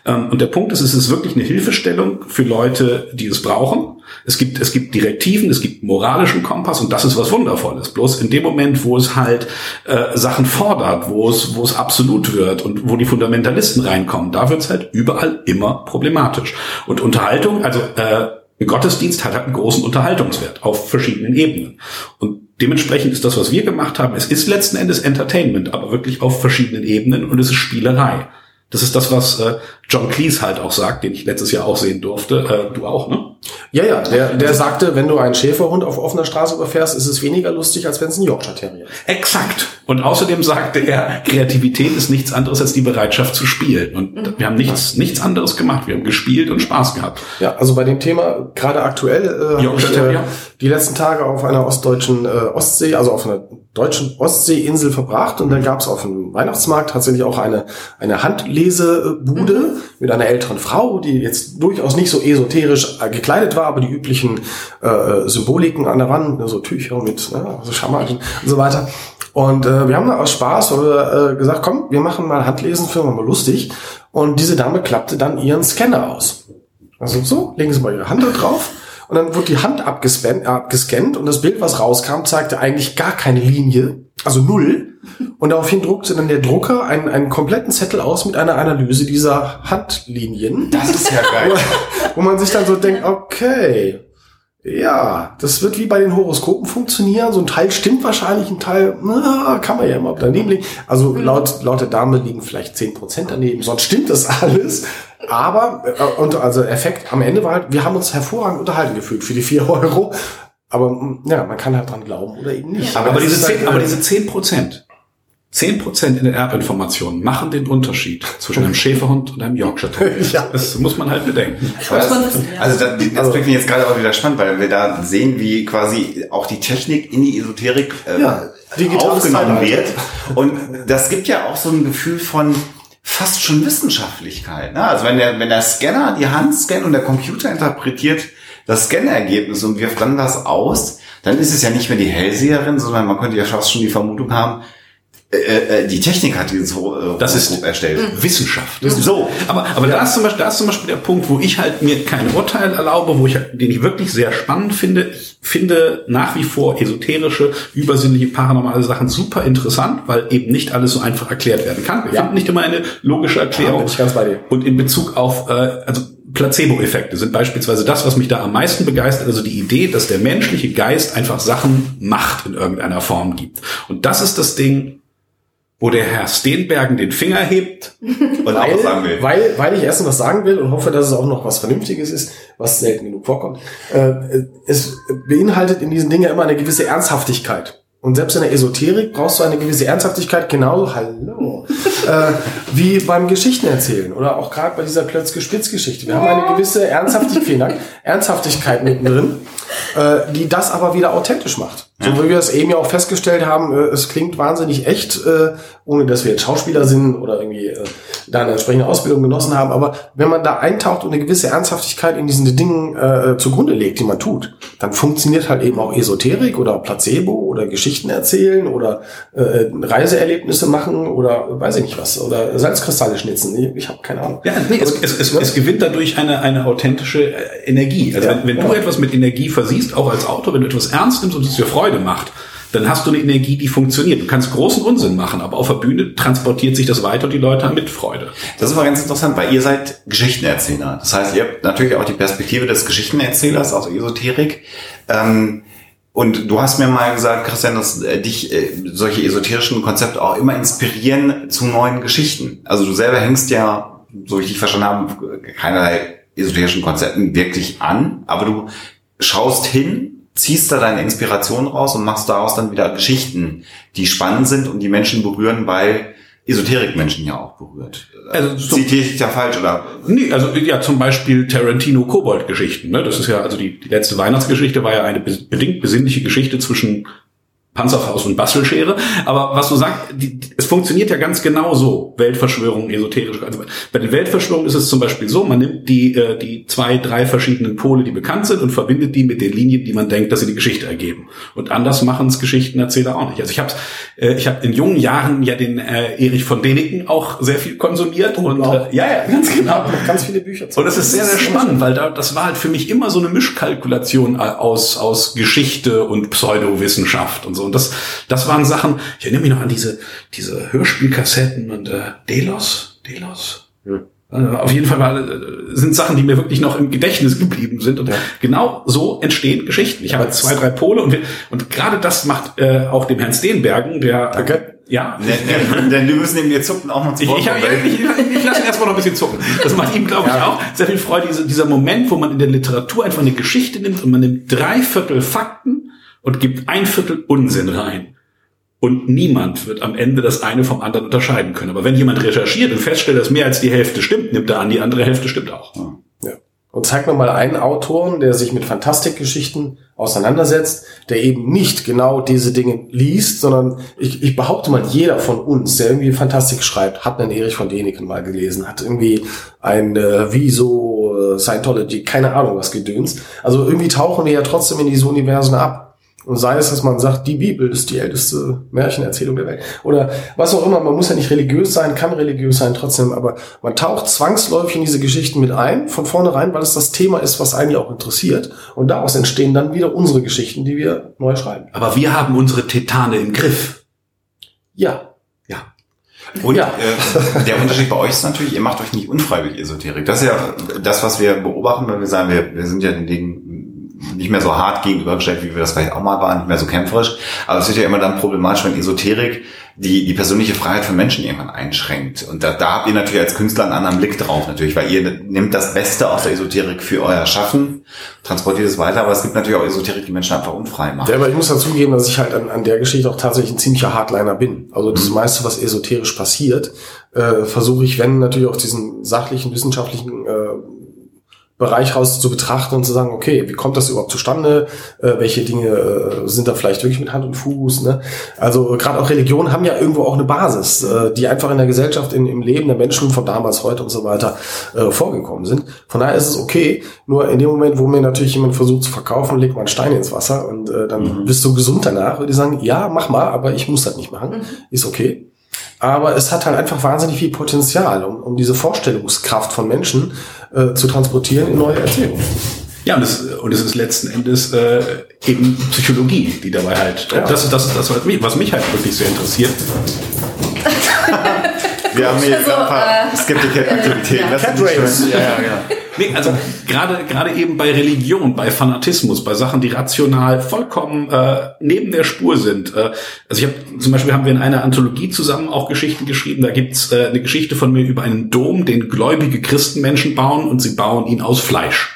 Speaker 4: Ähm, und der Punkt ist, es ist wirklich eine Hilfestellung für Leute, die es brauchen es gibt, es gibt Direktiven, es gibt moralischen Kompass und das ist was Wundervolles. Bloß in dem Moment, wo es halt äh, Sachen fordert, wo es, wo es absolut wird und wo die Fundamentalisten reinkommen, da wird es halt überall immer problematisch. Und Unterhaltung, also äh, Gottesdienst hat halt einen großen Unterhaltungswert auf verschiedenen Ebenen. Und dementsprechend ist das, was wir gemacht haben, es ist letzten Endes Entertainment, aber wirklich auf verschiedenen Ebenen und es ist Spielerei. Das ist das, was äh, John Cleese halt auch sagt, den ich letztes Jahr auch sehen durfte. Äh, du auch, ne?
Speaker 5: Ja, ja, der, der sagte, wenn du einen Schäferhund auf offener Straße überfährst, ist es weniger lustig, als wenn es ein Yorkshire Terrier ist.
Speaker 4: Exakt. Und außerdem sagte er, Kreativität ist nichts anderes als die Bereitschaft zu spielen. Und wir haben nichts, nichts anderes gemacht. Wir haben gespielt und Spaß gehabt.
Speaker 5: Ja, also bei dem Thema gerade aktuell äh,
Speaker 4: Yorkshire
Speaker 5: äh,
Speaker 4: Terrier.
Speaker 5: die letzten Tage auf einer ostdeutschen äh, Ostsee, also auf einer deutschen Ostseeinsel verbracht und dann gab es auf dem Weihnachtsmarkt tatsächlich auch eine eine Handlesebude mit einer älteren Frau, die jetzt durchaus nicht so esoterisch äh, gekleidet war, aber die üblichen äh, Symboliken an der Wand, ne, so Tücher mit ne, so Schamanen und so weiter. Und äh, wir haben da aus Spaß äh, gesagt, komm, wir machen mal Handlesen, wir mal lustig. Und diese Dame klappte dann ihren Scanner aus. Also so, legen Sie mal Ihre Hand drauf. Und dann wird die Hand abgescannt, abgescannt und das Bild, was rauskam, zeigte eigentlich gar keine Linie, also null. Und daraufhin druckte dann der Drucker einen, einen kompletten Zettel aus mit einer Analyse dieser Handlinien.
Speaker 2: Das ist ja geil. [laughs]
Speaker 5: Wo man sich dann so denkt, okay, ja, das wird wie bei den Horoskopen funktionieren. So ein Teil stimmt wahrscheinlich, ein Teil na, kann man ja immer daneben liegen. Also laut, laut der Dame liegen vielleicht 10% daneben, sonst stimmt das alles. Aber, äh, und also Effekt am Ende war halt, wir haben uns hervorragend unterhalten gefühlt für die 4 Euro. Aber ja, man kann halt dran glauben oder eben nicht.
Speaker 4: Aber,
Speaker 5: es
Speaker 4: diese
Speaker 5: ist halt,
Speaker 4: zehn, aber diese zehn Prozent, zehn Prozent in der Erbinformation machen den Unterschied zwischen einem Schäferhund und einem Yorkshire Terrier. [laughs]
Speaker 5: Ja.
Speaker 4: Das muss man halt bedenken.
Speaker 2: Das, also das, das
Speaker 5: Also-
Speaker 2: bringt mich jetzt gerade auch wieder spannend, weil wir da sehen, wie quasi auch die Technik in die Esoterik äh,
Speaker 5: Ja,
Speaker 2: aufgenommen wird. Und das gibt ja auch so ein Gefühl von fast schon Wissenschaftlichkeit. Ne? Also wenn der, wenn der Scanner die Hand scannt und der Computer interpretiert das Scannerergebnis und wirft dann das aus, dann ist es ja nicht mehr die Hellseherin, sondern man könnte ja fast schon die Vermutung haben, äh, äh, die Technik hat dieses Hor- äh,
Speaker 4: Das ist-
Speaker 2: Horoskop erstellt.
Speaker 4: Wissenschaft.
Speaker 2: So.
Speaker 4: Aber, aber da, ist zum Beispiel, da ist zum Beispiel der Punkt, wo ich halt mir kein Urteil erlaube, wo ich, halt- den ich wirklich sehr spannend finde. Ich finde nach wie vor esoterische, übersinnliche, paranormale Sachen super interessant, weil eben nicht alles so einfach erklärt werden kann. Wir
Speaker 5: Ja.
Speaker 4: finden nicht immer eine logische
Speaker 5: Ja,
Speaker 4: Erklärung.
Speaker 5: bin ich ganz bei dir.
Speaker 4: Und in Bezug auf, äh, also Placebo-Effekte sind beispielsweise das, was mich da am meisten begeistert, also die Idee, dass der menschliche Geist einfach Sachen macht in irgendeiner Form gibt. Und das ist das Ding, wo der Herr Steenbergen den Finger hebt [laughs]
Speaker 2: Und auch was sagen will.
Speaker 5: Weil, weil ich erstens was sagen will und hoffe, dass es auch noch was Vernünftiges ist, was selten genug vorkommt. Äh, es beinhaltet in diesen Dingen immer eine gewisse Ernsthaftigkeit. Und selbst in der Esoterik brauchst du eine gewisse Ernsthaftigkeit, genauso, hallo, [laughs] äh, wie beim Geschichtenerzählen oder auch gerade bei dieser Klötzke-Spitz-Geschichte. Wir haben eine gewisse Ernsthaftigkeit, vielen Dank, Ernsthaftigkeit mittendrin, äh, die das aber wieder authentisch macht. So wie wir es eben ja auch festgestellt haben, äh, es klingt wahnsinnig echt, äh, ohne dass wir jetzt Schauspieler sind oder irgendwie äh, da eine entsprechende Ausbildung genossen haben. Aber wenn man da eintaucht und eine gewisse Ernsthaftigkeit in diesen Dingen äh, zugrunde legt, die man tut, dann funktioniert halt eben auch Esoterik oder Placebo oder Geschichten erzählen oder äh, Reiseerlebnisse machen oder weiß ich nicht was oder Salzkristalle schnitzen. Ich, ich habe keine Ahnung.
Speaker 4: Ja, nee, es, es, es, es gewinnt dadurch eine, eine authentische äh, Energie. Also
Speaker 5: Ja,
Speaker 4: wenn, wenn du
Speaker 5: ja.
Speaker 4: etwas mit Energie versiehst, auch als Autor, wenn du etwas ernst nimmst und es dir Freude macht, dann hast du eine Energie, die funktioniert. Du kannst großen Unsinn machen, aber auf der Bühne transportiert sich das weiter und die Leute haben mit Freude.
Speaker 2: Das ist aber ganz interessant, weil ihr seid Geschichtenerzähler. Das heißt, ihr habt natürlich auch die Perspektive des Geschichtenerzählers aus Esoterik. Ähm, und du hast mir mal gesagt, Christian, dass äh, dich äh, solche esoterischen Konzepte auch immer inspirieren zu neuen Geschichten. Also du selber hängst ja, so wie ich dich verstanden habe, keinerlei esoterischen Konzepten wirklich an, aber du schaust hin, ziehst da deine Inspiration raus und machst daraus dann wieder Geschichten, die spannend sind und die Menschen berühren, weil Esoterik Menschen ja auch berührt.
Speaker 4: Also so-
Speaker 2: Zitiere ich ja falsch oder?
Speaker 4: Nee, also ja, zum Beispiel Tarantino Kobold-Geschichten. Ne? Das ist ja, also die, die letzte Weihnachtsgeschichte war ja eine be- bedingt besinnliche Geschichte zwischen Panzerfaust und Bastelschere. Aber was du sagst, die, es funktioniert ja ganz genau so. Weltverschwörung, esoterisch. Also bei den Weltverschwörungen ist es zum Beispiel so, man nimmt die, äh, die zwei, drei verschiedenen Pole, die bekannt sind, und verbindet die mit den Linien, die man denkt, dass sie die Geschichte ergeben. Und anders machen es Geschichtenerzähler auch nicht. Also ich habe äh, ich hab in jungen Jahren ja den äh, Erich von Däniken auch sehr viel konsumiert. und
Speaker 5: auch.
Speaker 4: äh, ja, ja, ganz genau.
Speaker 5: ganz viele Bücher zu.
Speaker 4: Und das ist sehr, sehr spannend, weil da, das war halt für mich immer so eine Mischkalkulation äh, aus, aus Geschichte und Pseudowissenschaft und so. Und das, das waren Sachen, ich erinnere mich noch an diese, diese Hörspielkassetten und äh, Delos, Delos. Äh, Auf jeden Fall war, äh, sind Sachen, die mir wirklich noch im Gedächtnis geblieben sind. Und
Speaker 5: Ja.
Speaker 4: genau so entstehen Geschichten. Ich habe zwei, drei Pole und, wir, und gerade das macht äh, auch dem Herrn Steenbergen, der
Speaker 5: Danke.
Speaker 4: Ja.
Speaker 2: Denn, denn, du müssen neben dir zucken auch mal zu
Speaker 4: Ich, ich, ich, ich, ich lasse ihn erstmal noch ein bisschen zucken. Das macht ihm, glaube ich,
Speaker 5: Ja.
Speaker 4: auch sehr viel Freude. Diese, dieser Moment, wo man in der Literatur einfach eine Geschichte nimmt und man nimmt drei Viertel Fakten und gibt ein Viertel Unsinn rein. Und niemand wird am Ende das eine vom anderen unterscheiden können. Aber wenn jemand recherchiert und feststellt, dass mehr als die Hälfte stimmt, nimmt er an, die andere Hälfte stimmt auch.
Speaker 5: Ja. Und zeig mir mal einen Autoren, der sich mit Fantastikgeschichten auseinandersetzt, der eben nicht genau diese Dinge liest, sondern ich, ich behaupte mal, jeder von uns, der irgendwie Fantastik schreibt, hat einen Erich von Däniken mal gelesen, hat irgendwie ein äh, Wieso, äh, Scientology, keine Ahnung was gedöns. Also irgendwie tauchen wir ja trotzdem in diese Universen ab. Und sei es, dass man sagt, die Bibel ist die älteste Märchenerzählung der Welt. Oder was auch immer, man muss ja nicht religiös sein, kann religiös sein trotzdem, aber man taucht zwangsläufig in diese Geschichten mit ein, von vornherein, weil es das Thema ist, was einen ja auch interessiert. Und daraus entstehen dann wieder unsere Geschichten, die wir neu schreiben.
Speaker 4: Aber wir haben unsere Tetane im Griff.
Speaker 5: Ja.
Speaker 4: Ja.
Speaker 2: Und
Speaker 5: Ja.
Speaker 2: äh, der Unterschied bei euch ist natürlich, ihr macht euch nicht unfreiwillig Esoterik. Das ist ja das, was wir beobachten, wenn wir sagen, wir, wir sind ja den Dingen nicht mehr so hart gegenübergestellt, wie wir das vielleicht auch mal waren, nicht mehr so kämpferisch. Aber es wird ja immer dann problematisch, wenn Esoterik die, die persönliche Freiheit von Menschen irgendwann einschränkt. Und da, da habt ihr natürlich als Künstler einen anderen Blick drauf, natürlich, weil ihr nehmt das Beste aus der Esoterik für euer Schaffen, transportiert es weiter, aber es gibt natürlich auch Esoterik, die Menschen einfach unfrei macht.
Speaker 5: Ja, aber ich muss dazugeben, dass ich halt an, an der Geschichte auch tatsächlich ein ziemlicher Hardliner bin. Also das meiste, was esoterisch passiert, äh, versuche ich, wenn natürlich auch diesen sachlichen, wissenschaftlichen äh, Bereich raus zu betrachten und zu sagen, okay, wie kommt das überhaupt zustande? Äh, welche Dinge äh, sind da vielleicht wirklich mit Hand und Fuß? Ne? Also gerade auch Religionen haben ja irgendwo auch eine Basis, äh, die einfach in der Gesellschaft, in, im Leben der Menschen von damals, heute und so weiter äh, vorgekommen sind. Von daher ist es okay. Nur in dem Moment, wo mir natürlich jemand versucht zu verkaufen, legt man Steine ins Wasser und äh, dann bist du gesund danach, würde ich sagen, ja, mach mal, aber ich muss das nicht machen. Ist okay. Aber es hat halt einfach wahnsinnig viel Potenzial, um, um diese Vorstellungskraft von Menschen äh, zu transportieren in neue Erzählungen.
Speaker 4: Ja, und es, und es ist letzten Endes äh, eben Psychologie, die dabei halt,
Speaker 5: Ja.
Speaker 4: das ist das, ist das was, mich, was mich halt wirklich sehr interessiert. [laughs]
Speaker 2: Wir haben hier
Speaker 3: Also,
Speaker 2: ein paar Skeptiker-Aktivitäten.
Speaker 3: ja.
Speaker 2: Das
Speaker 5: Cat Race.
Speaker 2: Ja, ja, genau.
Speaker 4: Nee, also gerade gerade eben bei Religion, bei Fanatismus, bei Sachen, die rational vollkommen äh, neben der Spur sind. Äh, also ich habe zum Beispiel haben wir in einer Anthologie zusammen auch Geschichten geschrieben. Da gibt's äh, eine Geschichte von mir über einen Dom, den gläubige Christenmenschen bauen und sie bauen ihn aus Fleisch.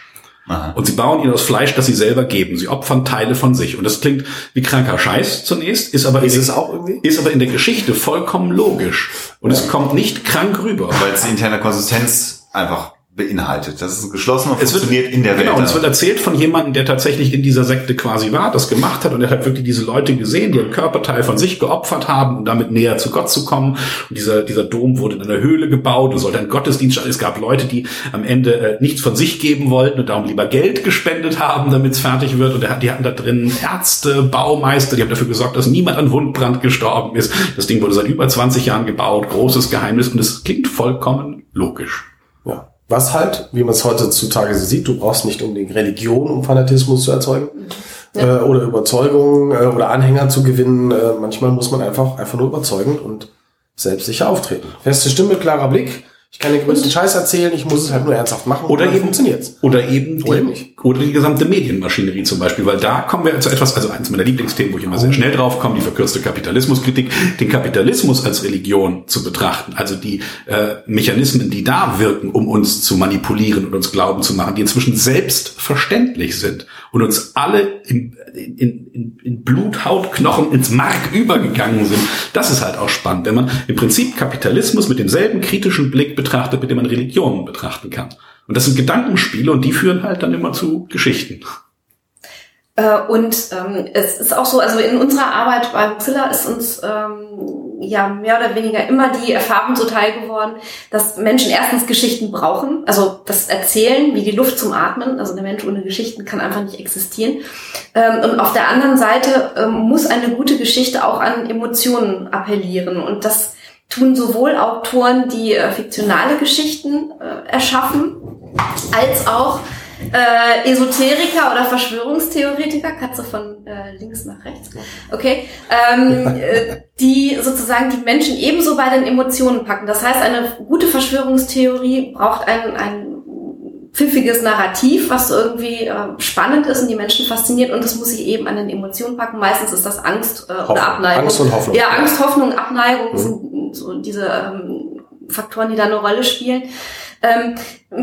Speaker 2: Aha.
Speaker 4: Und sie bauen ihn aus Fleisch, das sie selber geben. Sie opfern Teile von sich. Und das klingt wie kranker Scheiß zunächst, ist aber,
Speaker 5: Ist es auch irgendwie?
Speaker 4: ist aber in der Geschichte vollkommen logisch. Und es kommt nicht krank rüber.
Speaker 2: Weil es die interne Konsistenz einfach beinhaltet. Das ist geschlossen und
Speaker 4: Es wird-
Speaker 2: funktioniert in der Welt.
Speaker 4: Genau, und es wird erzählt von jemandem, der tatsächlich in dieser Sekte quasi war, das gemacht hat und er hat wirklich diese Leute gesehen, die einen Körperteil von sich geopfert haben, um damit näher zu Gott zu kommen. Und dieser, dieser Dom wurde in einer Höhle gebaut und sollte ein Gottesdienst statt. Es gab Leute, die am Ende äh, nichts von sich geben wollten und darum lieber Geld gespendet haben, damit es fertig wird. Und er hat, die hatten da drin Ärzte, Baumeister, die haben dafür gesorgt, dass niemand an Wundbrand gestorben ist. Das Ding wurde seit über 20 Jahren gebaut, großes Geheimnis und es klingt vollkommen logisch.
Speaker 5: Ja. Was halt, wie man es heutzutage so sieht, du brauchst nicht unbedingt Religion, um Fanatismus zu erzeugen. Äh, oder Überzeugung äh, oder Anhänger zu gewinnen. Äh, manchmal muss man einfach, einfach nur überzeugen und selbstsicher auftreten. Feste Stimme, klarer Blick. Ich kann den größten Scheiß erzählen, ich muss es halt nur ernsthaft machen.
Speaker 4: Oder eben
Speaker 5: funktioniert's.
Speaker 4: Oder eben
Speaker 5: Oder eben
Speaker 4: die,
Speaker 5: nicht.
Speaker 4: oder die gesamte Medienmaschinerie zum Beispiel, weil da kommen wir zu etwas, also eins meiner Lieblingsthemen, wo ich immer sehr schnell drauf komme, die verkürzte Kapitalismuskritik, den Kapitalismus als Religion zu betrachten, also die äh, Mechanismen, die da wirken, um uns zu manipulieren und uns glauben zu machen, die inzwischen selbstverständlich sind und uns alle in, in, in, in Blut, Haut, Knochen, ins Mark übergegangen sind. Das ist halt auch spannend, wenn man im Prinzip Kapitalismus mit demselben kritischen Blick betrachtet, mit dem man Religionen betrachten kann. Und das sind Gedankenspiele und die führen halt dann immer zu Geschichten.
Speaker 3: Äh, und ähm, es ist auch so, also in unserer Arbeit bei Mozilla ist uns ähm, ja mehr oder weniger immer die Erfahrung zuteil geworden, dass Menschen erstens Geschichten brauchen, also das Erzählen wie die Luft zum Atmen, also der Mensch ohne Geschichten kann einfach nicht existieren. Ähm, und auf der anderen Seite ähm, muss eine gute Geschichte auch an Emotionen appellieren und das tun sowohl Autoren, die äh, fiktionale Geschichten äh, erschaffen, als auch äh, Esoteriker oder Verschwörungstheoretiker, Katze von äh, links nach rechts, okay, ähm, äh, die sozusagen die Menschen ebenso bei den Emotionen packen. Das heißt, eine gute Verschwörungstheorie braucht ein, ein pfiffiges Narrativ, was irgendwie äh, spannend ist und die Menschen fasziniert und das muss sich eben an den Emotionen packen. Meistens ist das Angst äh, oder Abneigung.
Speaker 5: Angst und Hoffnung.
Speaker 3: Ja, Angst, Hoffnung, Abneigung
Speaker 5: Mhm.
Speaker 3: sind so diese ähm, Faktoren, die da eine Rolle spielen. Ähm,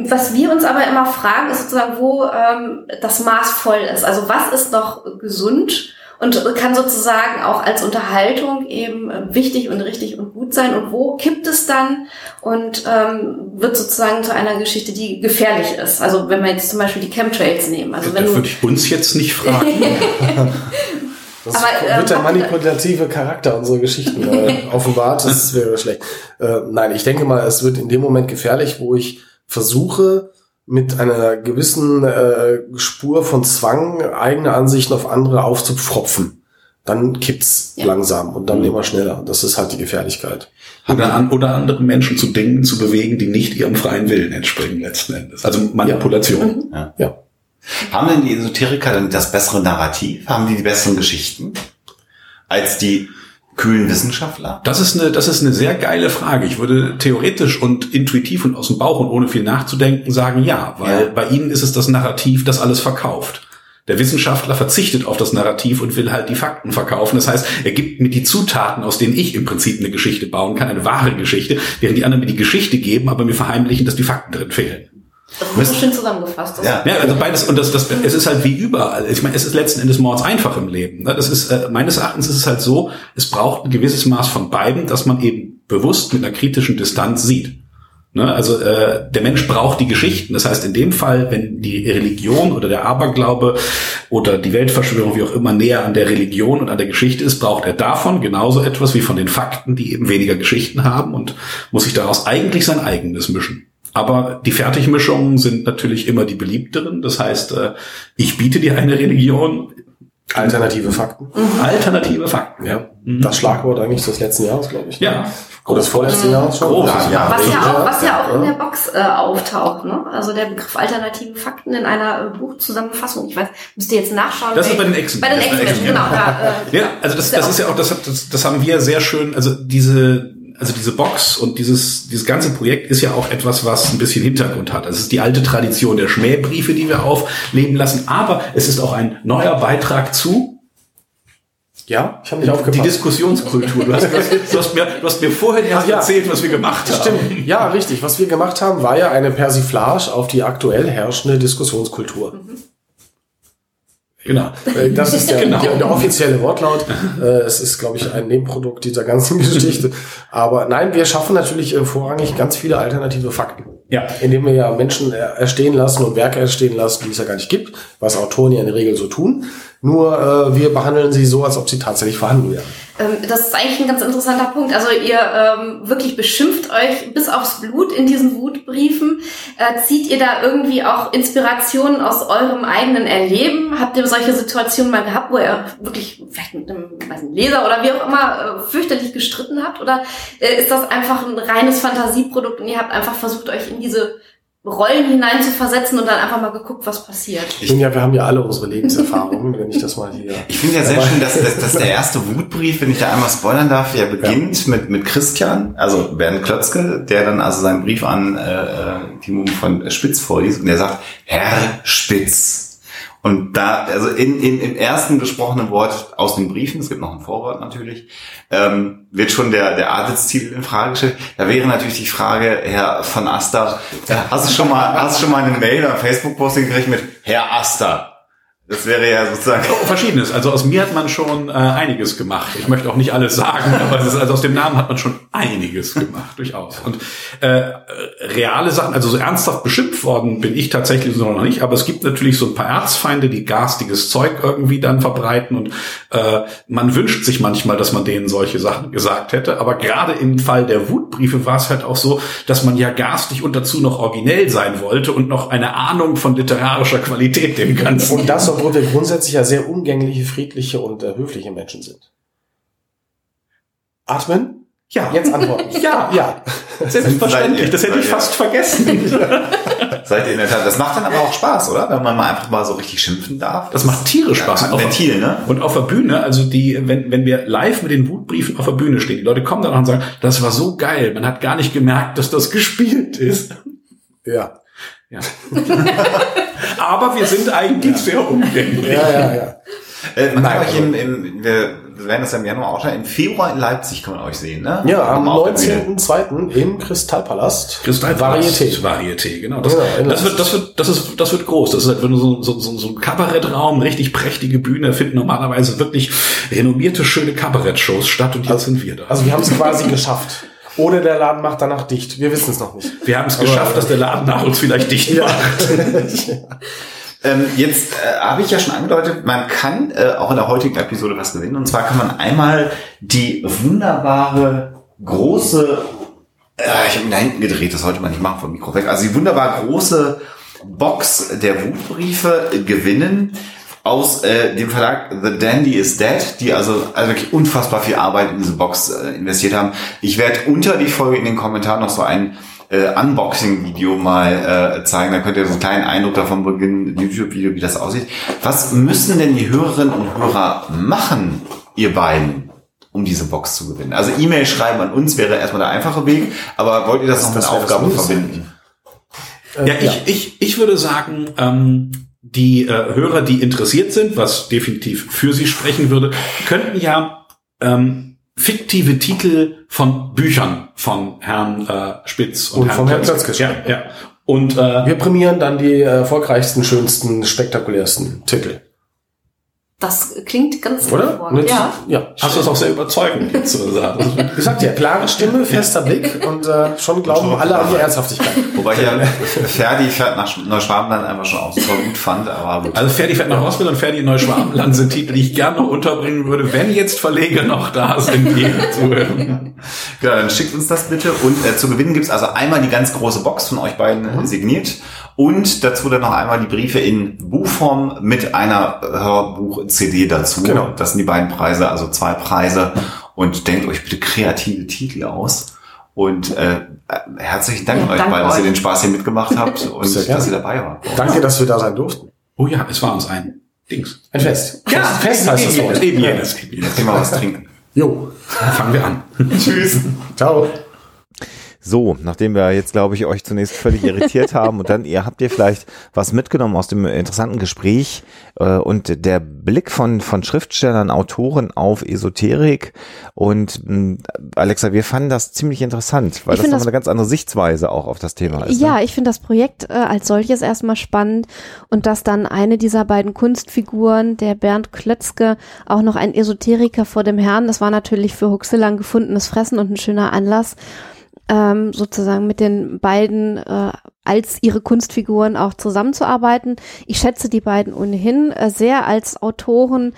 Speaker 3: was wir uns aber immer fragen, ist sozusagen, wo ähm, das Maß voll ist. Also was ist noch gesund und kann sozusagen auch als Unterhaltung eben wichtig und richtig und gut sein und wo kippt es dann und ähm, wird sozusagen zu einer Geschichte, die gefährlich ist. Also wenn wir jetzt zum Beispiel die Chemtrails nehmen. Also wenn
Speaker 4: das würde ich uns jetzt nicht fragen. [laughs] [laughs]
Speaker 5: Das
Speaker 3: Aber,
Speaker 5: wird
Speaker 3: ähm,
Speaker 5: der
Speaker 3: habt ihr-
Speaker 5: manipulative Charakter unserer Geschichten äh, [laughs] offenbart. Das wäre schlecht. Äh, nein, ich denke mal, es wird in dem Moment gefährlich, wo ich versuche, mit einer gewissen äh, Spur von Zwang eigene Ansichten auf andere aufzupfropfen. Dann kippt's
Speaker 3: Ja.
Speaker 5: langsam und dann immer schneller. Das ist halt die Gefährlichkeit.
Speaker 4: Oder, an, oder andere Menschen zu Dingen zu bewegen, die nicht ihrem freien Willen entspringen letzten Endes. Also Manipulation.
Speaker 5: Ja.
Speaker 2: Haben denn die Esoteriker dann das bessere Narrativ? Haben die die besseren Geschichten als die kühlen Wissenschaftler?
Speaker 4: Das ist eine, das ist eine sehr geile Frage. Ich würde theoretisch und intuitiv und aus dem Bauch und ohne viel nachzudenken sagen ja, weil
Speaker 2: Ja.
Speaker 4: bei ihnen ist es das Narrativ, das alles verkauft. Der Wissenschaftler verzichtet auf das Narrativ und will halt die Fakten verkaufen. Das heißt, er gibt mir die Zutaten, aus denen ich im Prinzip eine Geschichte bauen kann, eine wahre Geschichte, während die anderen mir die Geschichte geben, aber mir verheimlichen, dass die Fakten drin fehlen.
Speaker 3: Das ist so schön zusammengefasst. Das
Speaker 2: Ja.
Speaker 4: Ja, also beides, und das, das, es ist halt wie überall. Ich meine, es ist letzten Endes mords einfach im Leben. ne? Das ist, äh, meines Erachtens ist es halt so, es braucht ein gewisses Maß von beiden, dass man eben bewusst mit einer kritischen Distanz sieht. Ne? Also äh, der Mensch braucht die Geschichten. Das heißt, in dem Fall, wenn die Religion oder der Aberglaube oder die Weltverschwörung, wie auch immer, näher an der Religion und an der Geschichte ist, braucht er davon genauso etwas wie von den Fakten, die eben weniger Geschichten haben und muss sich daraus eigentlich sein eigenes mischen. Aber die Fertigmischungen sind natürlich immer die beliebteren. Das heißt, äh, ich biete dir eine Religion,
Speaker 5: Alternative Fakten.
Speaker 4: alternative Fakten.
Speaker 5: Ja. Das Schlagwort eigentlich des letzten Jahres, glaube ich.
Speaker 4: Ja.
Speaker 5: Oder des vorletzten Jahres schon.
Speaker 4: Großes,
Speaker 2: ja.
Speaker 3: Was ja auch, was ja auch in der Box äh, auftaucht, ne? Also der Begriff alternative Fakten in einer äh, Buchzusammenfassung. Ich weiß, müsst ihr jetzt nachschauen.
Speaker 4: Das ist bei den Echsen.
Speaker 3: Bei den Echsen, genau. Da, äh,
Speaker 4: Ja, also das, das ist ja auch, das, das, das haben wir sehr schön, also diese, also diese Box und dieses, dieses ganze Projekt ist ja auch etwas, was ein bisschen Hintergrund hat. Also es ist die alte Tradition der Schmähbriefe, die wir aufleben lassen, aber es ist auch ein neuer Beitrag zu
Speaker 5: Ja, ich habe nicht
Speaker 4: die
Speaker 5: aufgepasst.
Speaker 4: Diskussionskultur. Du hast, du, hast, du, hast mir, du hast mir vorher erst
Speaker 5: ja.
Speaker 4: erzählt, was wir gemacht haben.
Speaker 5: Stimmt. Ja, richtig. Was wir gemacht haben, war ja eine Persiflage auf die aktuell herrschende Diskussionskultur.
Speaker 4: Genau.
Speaker 5: Äh, Das ist der,
Speaker 4: Genau.
Speaker 5: der, der offizielle Wortlaut. [laughs] Äh, Es ist, glaube ich, ein Nebenprodukt dieser ganzen [laughs] Geschichte. Aber nein, wir schaffen natürlich äh, vorrangig ganz viele alternative Fakten.
Speaker 4: Ja.
Speaker 5: Indem wir ja Menschen er- erstehen lassen und Werke erstehen lassen, die es ja gar nicht gibt, was Autoren ja in der Regel so tun. Nur äh, wir behandeln sie so, als ob sie tatsächlich vorhanden wären.
Speaker 3: Ähm, das ist eigentlich ein ganz interessanter Punkt. Also ihr ähm, wirklich beschimpft euch bis aufs Blut in diesen Wutbriefen. Äh, zieht ihr da irgendwie auch Inspirationen aus eurem eigenen Erleben? Habt ihr solche Situationen mal gehabt, wo ihr wirklich vielleicht mit einem, weiß nicht, Leser oder wie auch immer äh, fürchterlich gestritten habt? Oder äh, ist das einfach ein reines Fantasieprodukt und ihr habt einfach versucht, euch in diese Rollen hinein zu versetzen und dann einfach mal geguckt, was passiert?
Speaker 5: Ich bin ja, wir haben ja alle unsere Lebenserfahrungen, [laughs] wenn ich das mal hier.
Speaker 2: Ich finde ja sehr schön, dass, dass, dass der erste Wutbrief, wenn ich da einmal spoilern darf, ja beginnt mit, mit Christian, also Bernd Klötzke, der dann also seinen Brief an äh, äh, Timo von Spitz vorliest und der sagt, Herr Spitz. Und da, also in, in, im ersten gesprochenen Wort aus den Briefen, es gibt noch ein Vorwort natürlich, ähm, wird schon der, der Adelstitel in Frage gestellt. Da wäre natürlich die Frage, Herr von Aster, äh, hast du schon mal, hast du schon mal eine Mail oder Facebook-Posting gekriegt mit Herr Aster? Das wäre ja sozusagen.
Speaker 4: Oh, Verschiedenes. Also aus mir hat man schon äh, einiges gemacht. Ich möchte auch nicht alles sagen, aber es ist, also aus dem Namen hat man schon einiges gemacht, durchaus. Und äh, reale Sachen, also so ernsthaft beschimpft worden bin ich tatsächlich so noch nicht, aber es gibt natürlich so ein paar Erzfeinde, die garstiges Zeug irgendwie dann verbreiten und äh, man wünscht sich manchmal, dass man denen solche Sachen gesagt hätte. Aber gerade im Fall der Wutbriefe war es halt auch so, dass man ja garstig und dazu noch originell sein wollte und noch eine Ahnung von literarischer Qualität dem Ganzen.
Speaker 5: Und das, obwohl wir grundsätzlich ja sehr umgängliche, friedliche und äh, höfliche Menschen sind. Atmen?
Speaker 4: ja,
Speaker 5: Jetzt antworten. [laughs]
Speaker 4: Ja.
Speaker 5: Ja.
Speaker 4: Selbstverständlich, das hätte ich fast vergessen. [laughs]
Speaker 2: Seid ihr in der Tat. Das macht dann aber auch Spaß, oder? Wenn man mal einfach mal so richtig schimpfen darf.
Speaker 4: Das macht tierisch Spaß.
Speaker 2: Ein Ventil, ne?
Speaker 4: Und auf der Bühne, also die, wenn, wenn wir live mit den Wutbriefen auf der Bühne stehen, die Leute kommen dann und sagen, das war so geil, man hat gar nicht gemerkt, dass das gespielt ist.
Speaker 5: Ja.
Speaker 4: Ja. [laughs] Aber wir sind eigentlich sehr umgänglich.
Speaker 5: Ja, ja, ja.
Speaker 2: Äh, man kann
Speaker 5: Nein,
Speaker 2: euch im, im, wir werden das ja im Januar auch schon, im Februar in Leipzig kann man euch sehen, ne?
Speaker 5: Ja, am
Speaker 2: Auf der Bühne.
Speaker 5: 19.02. im Kristallpalast.
Speaker 4: Kristallpalast.
Speaker 5: Varieté.
Speaker 4: Varieté, genau. Das,
Speaker 5: Ja, in
Speaker 4: das wird, das wird, das ist, das wird groß. Das ist halt so, so, so, so ein Kabarettraum, richtig prächtige Bühne, finden normalerweise wirklich renommierte, schöne Kabarettshows statt und jetzt sind wir da.
Speaker 5: Also wir haben es quasi geschafft. Oder der Laden macht danach dicht. Wir wissen es noch nicht.
Speaker 4: wir haben es
Speaker 5: Aber-
Speaker 4: geschafft, dass der Laden nach uns vielleicht dicht macht. [laughs]
Speaker 2: Ähm, jetzt äh, habe ich ja schon angedeutet, man kann äh, auch in der heutigen Episode was gewinnen. Und zwar kann man einmal die wunderbare große, äh, ich habe ihn da hinten gedreht, das sollte man nicht machen vom Mikro weg. Also die wunderbar große Box der Wutbriefe gewinnen aus äh, dem Verlag The Dandy is Dead, die also, also wirklich unfassbar viel Arbeit in diese Box äh, investiert haben. Ich werde unter die Folge in den Kommentaren noch so ein äh, Unboxing-Video mal äh, zeigen. Da könnt ihr so einen kleinen Eindruck davon beginnen, YouTube-Video, wie das aussieht. Was müssen denn die Hörerinnen und Hörer machen, ihr beiden, um diese Box zu gewinnen? Also E-Mail schreiben an uns wäre erstmal der einfache Weg, aber wollt ihr das, noch mit
Speaker 5: das wäre das
Speaker 2: Aufgabe
Speaker 5: Mindeste.
Speaker 2: verbinden?
Speaker 5: Äh,
Speaker 4: Ja, ich, ich, ich würde sagen, ähm, die äh, Hörer, die interessiert sind, was definitiv für sie sprechen würde, könnten ja ähm, fiktive Titel von Büchern von Herrn äh, Spitz und,
Speaker 5: Und Herrn
Speaker 4: Klötzke.
Speaker 5: Klötzke
Speaker 4: Ja, ja. Und äh,
Speaker 5: Wir prämieren dann die erfolgreichsten, schönsten, spektakulärsten Titel.
Speaker 6: Das klingt ganz
Speaker 5: Oder?
Speaker 6: hervorragend.
Speaker 5: Mit-
Speaker 6: Ja.
Speaker 5: ja.
Speaker 4: hast du es auch sehr überzeugend jetzt so gesagt. Also, [laughs]
Speaker 5: Wie gesagt, ja, klare Stimme, fester Blick und äh, schon glauben alle an die Ernsthaftigkeit.
Speaker 2: Wobei ja Ferdi fährt nach Neuschwabenland einfach schon auch super gut fand, aber gut.
Speaker 4: Also Ferdi fährt nach Rossville und Ferdi in Neuschwabenland sind Titel, die ich gerne unterbringen würde, wenn jetzt Verleger noch da sind, die zuhören.
Speaker 2: Genau, dann schickt uns das bitte. Und äh, zu gewinnen gibt's also einmal die ganz große Box von euch beiden äh, signiert und dazu dann noch einmal die Briefe in Buchform mit einer Hörbuch-CD dazu.
Speaker 5: Genau.
Speaker 2: Das sind die beiden Preise, also zwei Preise. Und denkt euch bitte kreative Titel aus. Und äh, herzlichen Dank
Speaker 6: Ja,
Speaker 2: euch beiden, dass ihr den Spaß hier mitgemacht habt [laughs] und
Speaker 5: Sehr gerne.
Speaker 2: dass ihr dabei wart.
Speaker 5: Danke, dass wir da sein durften.
Speaker 4: Oh ja, es war uns ein Dings.
Speaker 5: Ein Fest. Fest, Fest heißt das Wort.
Speaker 4: Eben jenes.
Speaker 2: Jetzt gehen wir was trinken.
Speaker 5: Jo.
Speaker 4: Fangen wir an. [laughs]
Speaker 2: Tschüss.
Speaker 5: Ciao.
Speaker 2: So, nachdem wir jetzt, glaube ich, euch zunächst völlig irritiert haben und dann, ihr habt ihr vielleicht was mitgenommen aus dem interessanten Gespräch äh, und der Blick von, von Schriftstellern, Autoren auf Esoterik und mh, Alexa, wir fanden das ziemlich interessant, weil
Speaker 3: Ich
Speaker 2: das nochmal eine ganz andere Sichtweise auch auf das Thema ist.
Speaker 3: Ja,
Speaker 2: ne?
Speaker 3: ich finde das Projekt äh, als solches erstmal spannend und dass dann eine dieser beiden Kunstfiguren, der Bernd Klötzke, auch noch ein Esoteriker vor dem Herrn, das war natürlich für Huxilla ein gefundenes Fressen und ein schöner Anlass, ähm, sozusagen mit den beiden äh, als ihre Kunstfiguren auch zusammenzuarbeiten. Ich schätze die beiden ohnehin äh, sehr als Autoren,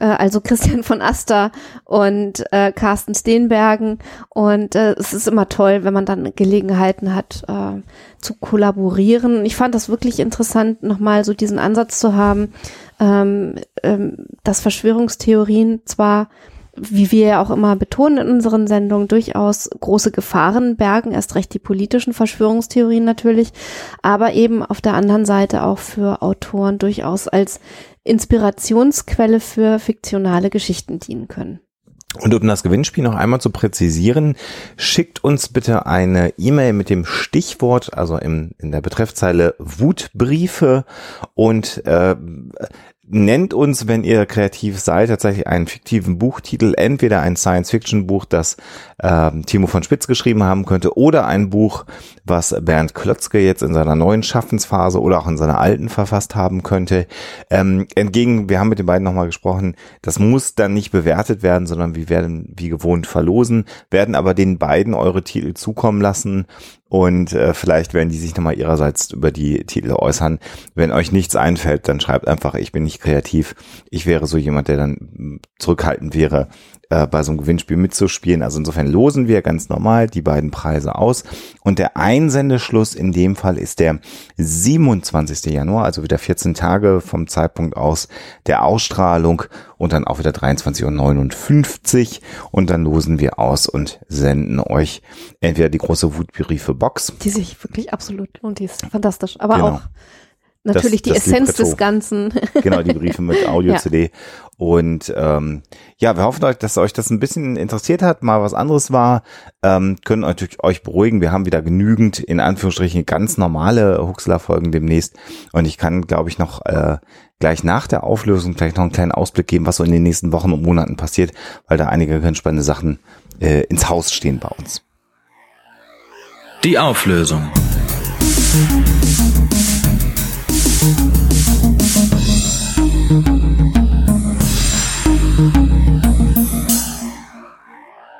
Speaker 3: äh, also [laughs] Christian von Aster und äh, Carsten Steenbergen. Und äh, es ist immer toll, wenn man dann Gelegenheiten hat äh, zu kollaborieren. Ich fand das wirklich interessant, nochmal so diesen Ansatz zu haben, ähm, ähm, dass Verschwörungstheorien zwar wie wir ja auch immer betonen in unseren Sendungen, durchaus große Gefahren bergen, erst recht die politischen Verschwörungstheorien natürlich, aber eben auf der anderen Seite auch für Autoren durchaus als Inspirationsquelle für fiktionale Geschichten dienen können.
Speaker 2: Und um das Gewinnspiel noch einmal zu präzisieren, schickt uns bitte eine E-Mail mit dem Stichwort, also im, in der Betreffzeile Wutbriefe und äh, nennt uns, wenn ihr kreativ seid, tatsächlich einen fiktiven Buchtitel, entweder ein Science-Fiction-Buch, das äh, Timo von Spitz geschrieben haben könnte, oder ein Buch, was Bernd Klötzke jetzt in seiner neuen Schaffensphase oder auch in seiner alten verfasst haben könnte. Ähm, entgegen, wir haben mit den beiden nochmal gesprochen, das muss dann nicht bewertet werden, sondern wir werden wie gewohnt verlosen, werden aber den beiden eure Titel zukommen lassen und äh, vielleicht werden die sich nochmal ihrerseits über die Titel äußern. Wenn euch nichts einfällt, dann schreibt einfach, ich bin nicht kreativ. Ich wäre so jemand, der dann zurückhaltend wäre, äh, bei so einem Gewinnspiel mitzuspielen. Also insofern losen wir ganz normal die beiden Preise aus. Und der Einsendeschluss in dem Fall ist der 27. Januar, also wieder 14 Tage vom Zeitpunkt aus der Ausstrahlung und dann auch wieder 23.59 Uhr. Und dann losen wir aus und senden euch entweder die große Wutbriefe Box
Speaker 3: Die sich wirklich absolut lohnt, die ist fantastisch. Aber
Speaker 2: Genau.
Speaker 3: auch natürlich
Speaker 2: das,
Speaker 3: die
Speaker 2: das
Speaker 3: Essenz
Speaker 2: Libretto.
Speaker 3: des Ganzen. [laughs]
Speaker 2: Genau, die Briefe mit Audio-CD. [laughs] Und ähm, ja, wir hoffen euch, dass euch das ein bisschen interessiert hat, mal was anderes war. Ähm, können natürlich euch beruhigen. Wir haben wieder genügend, in Anführungsstrichen, ganz normale Huxler-Folgen demnächst. Und ich kann, glaube ich, noch äh, gleich nach der Auflösung vielleicht noch einen kleinen Ausblick geben, was so in den nächsten Wochen und Monaten passiert, weil da einige ganz spannende Sachen äh, ins Haus stehen bei uns.
Speaker 1: Die Auflösung.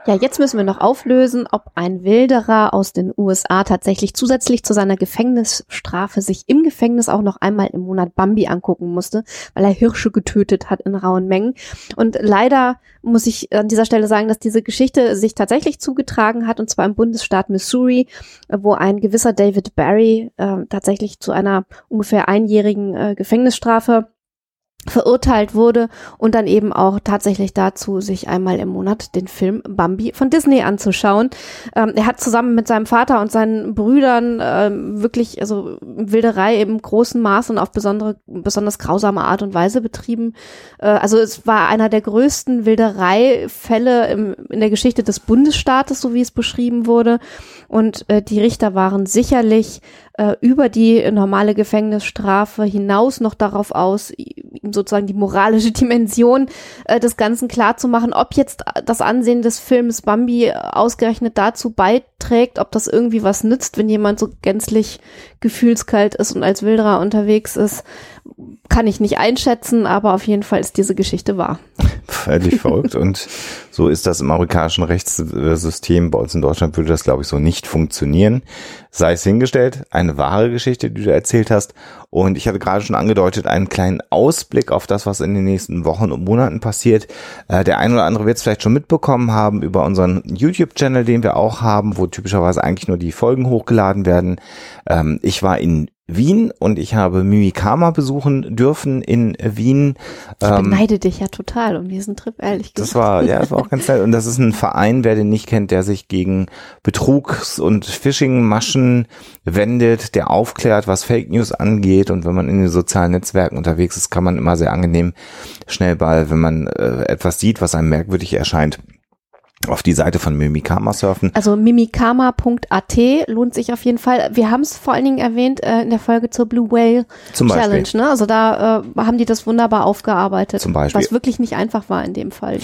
Speaker 3: Ja, jetzt müssen wir noch auflösen, ob ein Wilderer aus den USA tatsächlich zusätzlich zu seiner Gefängnisstrafe sich im Gefängnis auch noch einmal im Monat Bambi angucken musste, weil er Hirsche getötet hat in rauen Mengen. Und leider muss ich an dieser Stelle sagen, dass diese Geschichte sich tatsächlich zugetragen hat, und zwar im Bundesstaat Missouri, wo ein gewisser David Barry äh, tatsächlich zu einer ungefähr einjährigen äh, Gefängnisstrafe verurteilt wurde und dann eben auch tatsächlich dazu, sich einmal im Monat den Film Bambi von Disney anzuschauen. Ähm, er hat zusammen mit seinem Vater und seinen Brüdern ähm, wirklich also Wilderei im großen Maß und auf besondere, besonders grausame Art und Weise betrieben. Äh, also es war einer der größten Wildereifälle im, in der Geschichte des Bundesstaates, so wie es beschrieben wurde. Und äh, die Richter waren sicherlich äh, über die normale Gefängnisstrafe hinaus noch darauf aus, ihm sozusagen die moralische [laughs] Dimension äh, des Ganzen klar zu machen, ob jetzt das Ansehen des Films Bambi ausgerechnet dazu beiträgt, ob das irgendwie was nützt, wenn jemand so gänzlich gefühlskalt ist und als Wilderer unterwegs ist, kann ich nicht einschätzen, aber auf jeden Fall ist diese Geschichte wahr. [laughs]
Speaker 2: Völlig verrückt und so ist das im amerikanischen Rechtssystem. Bei uns in Deutschland würde das, glaube ich, so nicht funktionieren. Sei es hingestellt, eine wahre Geschichte, die du erzählt hast. Und ich hatte gerade schon angedeutet, einen kleinen Ausblick auf das, was in den nächsten Wochen und Monaten passiert. Äh, der ein oder andere wird es vielleicht schon mitbekommen haben über unseren YouTube-Channel, den wir auch haben, wo typischerweise eigentlich nur die Folgen hochgeladen werden. Ähm, ich war in Wien und ich habe Mimikama besuchen dürfen in Wien.
Speaker 3: Ich beneide dich ja total um diesen Trip, ehrlich gesagt.
Speaker 2: Das war, ja, das war auch ganz nett. Und das ist ein Verein, wer den nicht kennt, der sich gegen Betrugs- und Phishing-Maschen wendet, der aufklärt, was Fake News angeht. Und wenn man in den sozialen Netzwerken unterwegs ist, kann man immer sehr angenehm schnell bei, wenn man äh, etwas sieht, was einem merkwürdig erscheint, auf die Seite von Mimikama surfen.
Speaker 3: Also mimikama.at lohnt sich auf jeden Fall. Wir haben es vor allen Dingen erwähnt äh, in der Folge zur Blue Whale
Speaker 2: Zum Beispiel.
Speaker 3: Challenge. Ne? Also da äh, haben die das wunderbar aufgearbeitet.
Speaker 2: Zum Beispiel.
Speaker 3: Was wirklich nicht einfach war in dem Fall.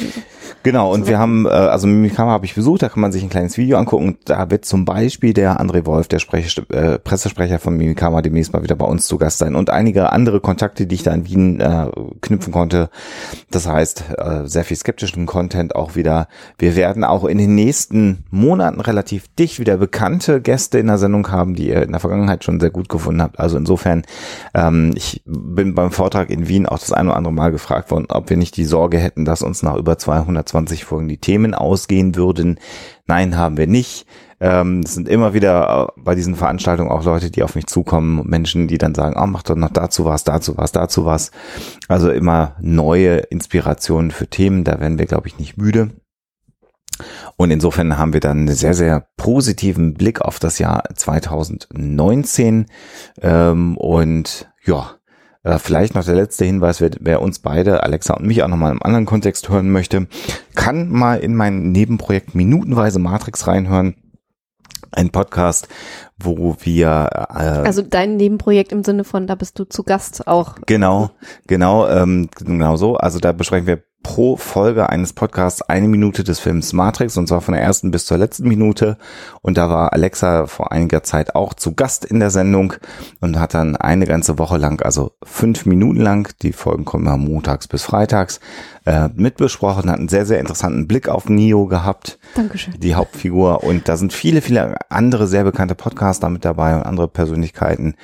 Speaker 2: Genau, und wir haben, äh, also Mimikama habe ich besucht, da kann man sich ein kleines Video angucken. Da wird zum Beispiel der André Wolf, der Sprech, äh, Pressesprecher von Mimikama, demnächst mal wieder bei uns zu Gast sein und einige andere Kontakte, die ich da in Wien äh, knüpfen konnte. Das heißt, äh, sehr viel skeptischen Content auch wieder. Wir werden auch in den nächsten Monaten relativ dicht wieder bekannte Gäste in der Sendung haben, die ihr in der Vergangenheit schon sehr gut gefunden habt. Also insofern, ähm, ich bin beim Vortrag in Wien auch das ein oder andere Mal gefragt worden, ob wir nicht die Sorge hätten, dass uns nach über 220 Folgen die Themen ausgehen würden. Nein, haben wir nicht. Ähm, es sind immer wieder äh, bei diesen Veranstaltungen auch Leute, die auf mich zukommen, Menschen, die dann sagen, oh, mach doch noch dazu was, dazu was, dazu was. Also immer neue Inspirationen für Themen, da werden wir, glaube ich, nicht müde. Und insofern haben wir dann einen sehr, sehr positiven Blick auf das Jahr 2019. Ähm, und ja, äh, vielleicht noch der letzte Hinweis, wer, wer uns beide, Alexa und mich, auch nochmal im anderen Kontext hören möchte, kann mal in mein Nebenprojekt Minutenweise Matrix reinhören. Ein Podcast, wo wir äh,
Speaker 3: Also dein Nebenprojekt im Sinne von, da bist du zu Gast auch.
Speaker 2: Genau, genau, ähm, genau so. Also da besprechen wir pro Folge eines Podcasts eine Minute des Films Matrix und zwar von der ersten bis zur letzten Minute. Und da war Alexa vor einiger Zeit auch zu Gast in der Sendung und hat dann eine ganze Woche lang, also fünf Minuten lang, die Folgen kommen immer montags bis freitags, äh, mitbesprochen, hat einen sehr, sehr interessanten Blick auf Neo gehabt.
Speaker 3: Dankeschön.
Speaker 2: Die Hauptfigur. Und da sind viele, viele andere sehr bekannte Podcaster mit dabei und andere Persönlichkeiten.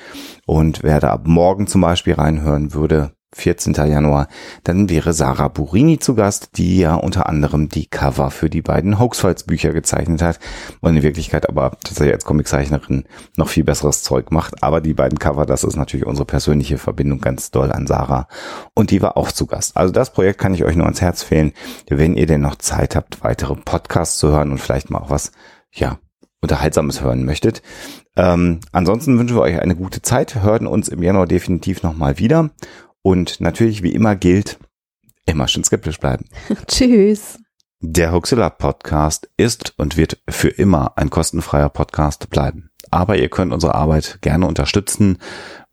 Speaker 2: Und wer da ab morgen zum Beispiel reinhören würde, 14. Januar, dann wäre Sarah Burini zu Gast, die ja unter anderem die Cover für die beiden Hoaxfiles Bücher gezeichnet hat und in Wirklichkeit aber tatsächlich als Comiczeichnerin noch viel besseres Zeug macht. Aber die beiden Cover, das ist natürlich unsere persönliche Verbindung ganz doll an Sarah und die war auch zu Gast. Also das Projekt kann ich euch nur ans Herz fehlen, wenn ihr denn noch Zeit habt, weitere Podcasts zu hören und vielleicht mal auch was, ja, Unterhaltsames hören möchtet. Ähm, ansonsten wünschen wir euch eine gute Zeit, hören uns im Januar definitiv nochmal wieder und natürlich wie immer gilt, immer schön skeptisch bleiben. [laughs]
Speaker 7: Tschüss.
Speaker 2: Der Huxilla Podcast ist und wird für immer ein kostenfreier Podcast bleiben. Aber ihr könnt unsere Arbeit gerne unterstützen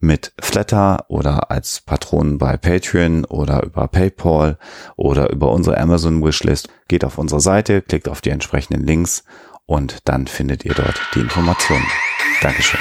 Speaker 2: mit Flatter oder als Patronen bei Patreon oder über PayPal oder über unsere Amazon Wishlist. Geht auf unsere Seite, klickt auf die entsprechenden Links und dann findet ihr dort die Informationen. Dankeschön.